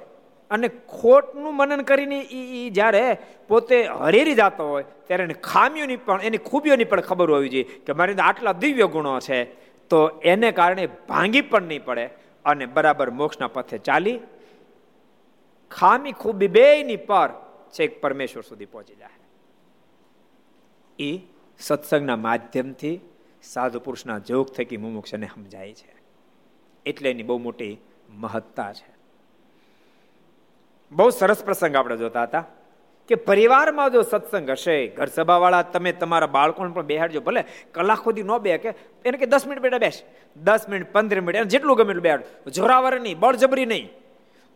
અને ખોટનું મનન કરીને એ જ્યારે પોતે હરેરી જતો હોય, ત્યારે એને ખામીઓની પણ, એની ખૂબીઓની પણ ખબર હોવી જોઈએ કે મારી અંદર આટલા દિવ્ય ગુણો છે, તો એને કારણે ભાંગી પણ નહીં પડે અને બરાબર મોક્ષના પથે ચાલી ખામી ખૂબી બેની પર છેક પરમેશ્વર સુધી પહોંચી જાય. એ સત્સંગના માધ્યમથી સાધુ પુરુષના જોગ થકી મુમુક્ષને સમજાય છે. એટલે એની બહુ મોટી મહત્તા છે. બહુ સરસ પ્રસંગ આપણે જોતા હતા કે પરિવારમાં જો સત્સંગ હશે ઘર સભાવાળા તમે તમારા બાળકોને પણ બેહાડજો, ભલે કલાક સુધી ન બે કે એને કે દસ મિનિટ બેટા બેસ. દસ મિનિટ, પંદર મિનિટ, એને જેટલું ગમે એટલું બેહાડ જોરાવર નહીં, બળજબરી નહીં.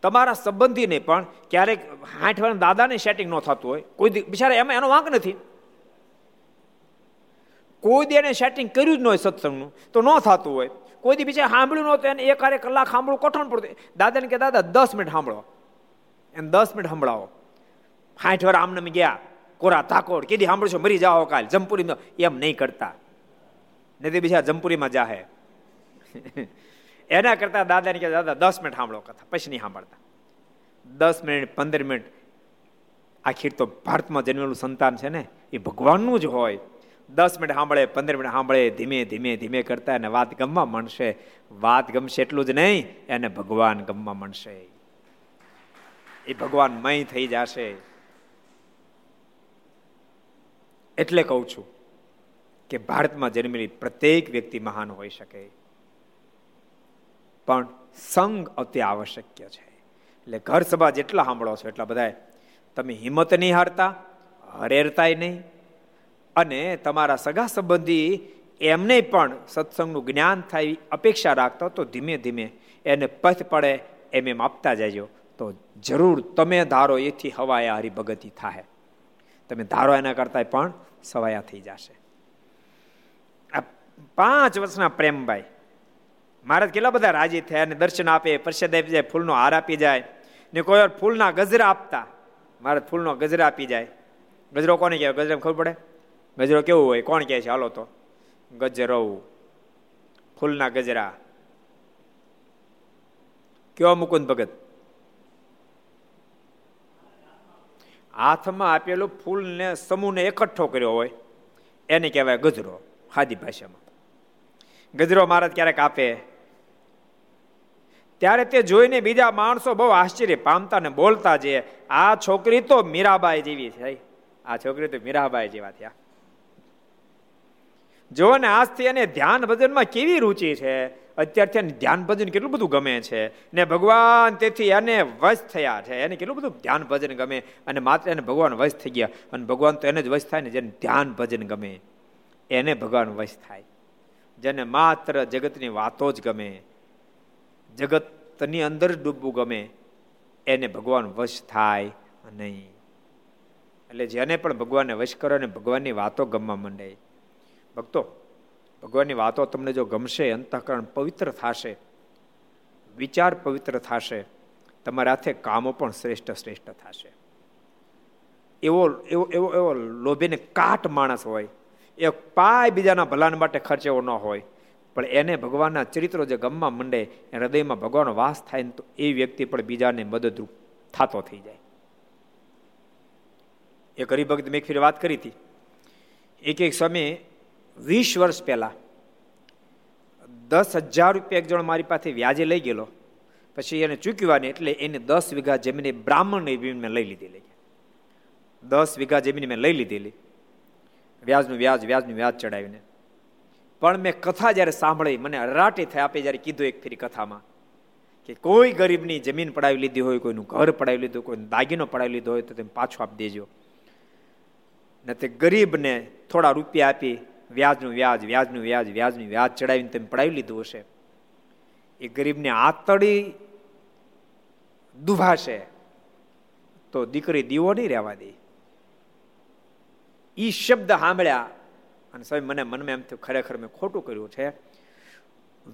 તમારા સંબંધીને પણ ક્યારેક હાઠ દાદાને સેટિંગ ન થતું હોય. કોઈ બિચારા એમાં એનો વાંક નથી. કોઈ દી એને સેટિંગ કર્યું જ ન હોય સત્સંગનું, તો ન થતું હોય. કોઈ દી બીજા સાંભળ્યું નહોતું એને એક કલાક સાંભળવું કઠણ પડતું દાદાને કે, દાદા, દસ મિનિટ સાંભળો. એને દસ મિનિટ સંભળાવો. સાઠ વાર આમને ગયા, કોરા તાકોડ કીધી સાંભળશો? મરી જાઓ કાલ, જમપુરી એમ નહીં કરતા. નથી બીજા જમપુરીમાં જાહે. એના કરતા દાદાને કે, દાદા, દસ મિનિટ સાંભળો કથા. પછી નહીં સાંભળતા. દસ મિનિટ, પંદર મિનિટ. આખી તો ભારતમાં જન્મેલું સંતાન છે ને, એ ભગવાનનું જ હોય. દસ મિનિટ સાંભળે, પંદર મિનિટ સાંભળે, ધીમે ધીમે ધીમે કરતા એને વાત ગમવા મળશે વાત ગમશે એટલું જ નહીં, એને ભગવાન ગમવા મળશે એ ભગવાન મય થઈ જશે. એટલે કહું છું કે ભારતમાં જન્મેલી પ્રત્યેક વ્યક્તિ મહાન હોઈ શકે. પણ સંગ અતિ આવશ્યક છે. એટલે ઘર સભા જેટલા સાંભળો છો એટલા બધા તમે હિંમત નહીં હારતા, હરેરતાય નહીં અને તમારા સગા સંબંધી એમને પણ સત્સંગનું જ્ઞાન થાય અપેક્ષા રાખતા તો ધીમે ધીમે એને પથ પડે એમ એમ આપતા જજો. તો જરૂર તમે ધારો એથી હવાયા હરિભગતિ થાય તમે ધારો એના કરતા પણ સવાયા થઈ જશે. આ પાંચ વર્ષના પ્રેમભાઈ, મહારાજ કેટલા બધા રાજી થયા અને દર્શન આપે, પ્રસાદ આપી જાય, ફૂલનો હાર આપી જાય, ને કોઈ વાર ફૂલના ગજરા આપતા, મહારાજ ફૂલનો ગજરા આપી જાય. ગજરો કોને કહેવાય? ગજરા ખબર પડે? ગજરો કેવું હોય? કોણ કહે છે? હાલો તો. ગજરો ફૂલના ગજરા. કયો મુકુંદ ભગત? હાથમાં આપેલું ફૂલને સમૂહને એકઠો કર્યો હોય, એને કહેવાય ગજરો, ખાદી ભાષામાં. ગજરો મહારાજ ક્યારેક આપે? ત્યારે તે જોઈને બીજા માણસો બહુ આશ્ચર્ય પામતા ને બોલતા જે, આ છોકરી તો મીરાબાઈ જેવી છે. આ છોકરી તો મીરાબાઈ જેવા થયા. જો ને આજથી એને ધ્યાન ભજનમાં કેવી રુચિ છે? અત્યારથી ધ્યાન ભજન કેટલું બધું ગમે છે? ને ભગવાન તેથી એને વશ થયા છે. એને કેટલું બધું ધ્યાન ભજન ગમે? અને માત્ર એને ભગવાન વશ થઈ ગયા. અને ભગવાન તો એને જ વશ થાય ને જેને ધ્યાન ભજન ગમે, એને ભગવાન વશ થાય. જેને માત્ર જગતની વાતો જ ગમે, જગતની અંદર જ ડૂબવું ગમે, એને ભગવાન વશ થાય નહીં. એટલે જેને પણ ભગવાનને વશ કરો ને ભગવાનની વાતો ગમવા માંડે. ભક્તો, ભગવાનની વાતો તમને જો ગમશે, અંતઃકરણ પવિત્ર થશે, વિચાર પવિત્ર થશે, તમારા હાથે કામો પણ શ્રેષ્ઠ શ્રેષ્ઠ થશે. એવો એવો એવો એવો લોભીને કાટ માણસ હોય, એ પાય બીજાના ભલાને માટે ખર્ચ એવો ન હોય, પણ એને ભગવાનના ચરિત્રો જે ગમવા માંડે, એ હૃદયમાં ભગવાનનો વાસ થાય ને તો એ વ્યક્તિ પણ બીજાને મદદરૂપ થતો થઈ જાય. એક હરિભક્ત મેં એક વાત કરી હતી. એક એક સમયે વીસ વર્ષ પહેલાં દસ હજાર રૂપિયા એક જણ મારી પાસે વ્યાજે લઈ ગયેલો. પછી એને ચૂકવાની એટલે એને દસ વીઘા જમીન બ્રાહ્મણની જમીન મેં લઈ લીધેલી. દસ વીઘા જમીન મેં લઈ લીધેલી. વ્યાજનું વ્યાજ વ્યાજનું વ્યાજ ચડાવીને. પણ મેં કથા જ્યારે સાંભળી, મને અરાટી થઈ આપે જ્યારે કીધું એક ફેરી કથામાં કે કોઈ ગરીબની જમીન પડાવી લીધી હોય, કોઈનું ઘર પડાવી લીધું કોઈ દાગીનો પડાવી લીધો હોય તો તમે પાછો આપી દેજો. ને તે ગરીબને થોડા રૂપિયા આપી વ્યાજનું વ્યાજ વ્યાજનું વ્યાજ વ્યાજનું વ્યાજ ચડાવીને તમે પડાવી લીધું હશે. એ ગરીબને આતડી દુભાશે. તો દીકરી દીવો નહીં રહેવા દે. ઈ શબ્દ સાંભળ્યા અને સાહેબ મને મનમાં એમ થયું, ખરેખર મેં ખોટું કર્યું છે.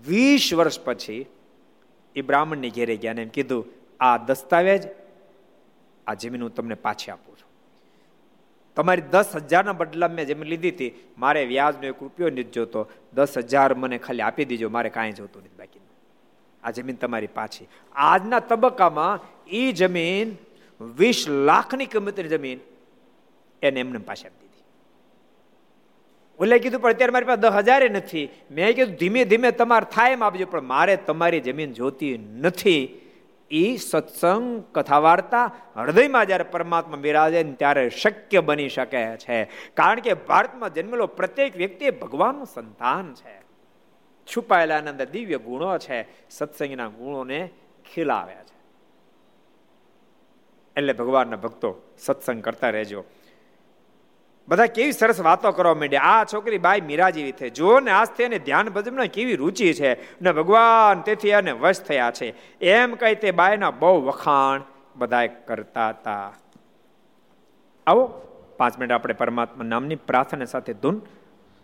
વીસ વર્ષ પછી એ બ્રાહ્મણની ઘેરે ગયા ને એમ કીધું, આ દસ્તાવેજ, આ જમીન હું તમને પાછી આપું. તમારી દસ હજારના બદલા મેં જમીન લીધી હતી, મારે વ્યાજનો એક રૂપિયો નથી જોતો. દસ હજાર મને ખાલી આપી દીજો, મારે કાંઈ જોતું નથી બાકી. આ જમીન તમારી પાછી. આજના તબક્કામાં એ જમીન વીસ લાખની કિંમતની જમીન એને એમને પાછી આપી દીધી. ઓલે કીધું, પણ અત્યારે મારી પાસે દસ હજારે નથી. મેં કીધું, ધીમે ધીમે તમારે થાય એમ આપજો, પણ મારે તમારી જમીન જોતી નથી. એ સત્સંગ કથા વાર્તા હૃદયમાં જ્યારે પરમાત્મા બિરાજે ત્યારે શક્ય બની શકે છે. કારણ કે ભારતમાં જન્મેલો પ્રત્યેક વ્યક્તિ ભગવાનનું સંતાન છે. છુપાયેલા અંદર દિવ્ય ગુણો છે, સત્સંગના ગુણોને ખીલાવ્યા છે. એટલે ભગવાનના ભક્તો સત્સંગ કરતા રહેજો. બધા કેવી સરસ વાતો કરવા માંડ્યા. આ છોકરી બાઈ મીરા જેવી થઈ જો ને આજથી એને ધ્યાન ભજનમાં કેવી રુચિ છે. ને ભગવાન તેથી એને વશ થયા છે. એમ કહી તે બાયના બહુ વખાણ બધા કરતા હતા. આવો, પાંચ મિનિટ આપણે પરમાત્મા નામની પ્રાર્થના સાથે ધૂન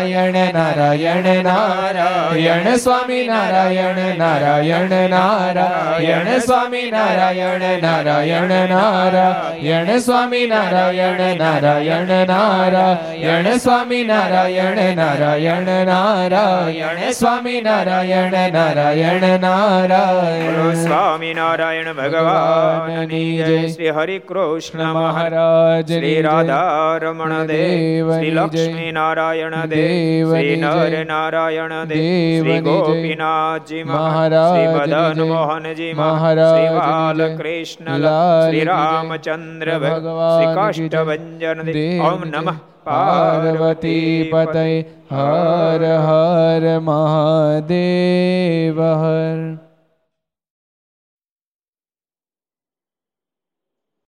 નારાયણ નારાયણ નારાયણ સ્વામી નારાયણ નારાયણ નારાયણ સ્વામી નારાયણ નારાયણ નારાયણ સ્વામી નારાયણ નારાયણ નારાયણ સ્વામી નારાયણ નારાયણ નારાયણ સ્વામી નારાયણ નારાયણ નારાયણ સ્વામી નારાયણ ભગવાન શ્રી હરિ કૃષ્ણ મહારાજ શ્રી રાધા રમણ દેવ શ્રી લક્ષ્મી નારાયણ દેવ શ્રી નર નારાયણ દેવ શ્રી ગોપીનાથજી મહારાજ શ્રી મદન મોહનજી મહારાજ શ્રી બાલકૃષ્ણ શ્રી રામચંદ્ર ભગવાન શ્રી કાષ્ટભંજન દેવ ઓમ નમઃ. પાર્વતી પતય. હર હર મહાદેવ હર.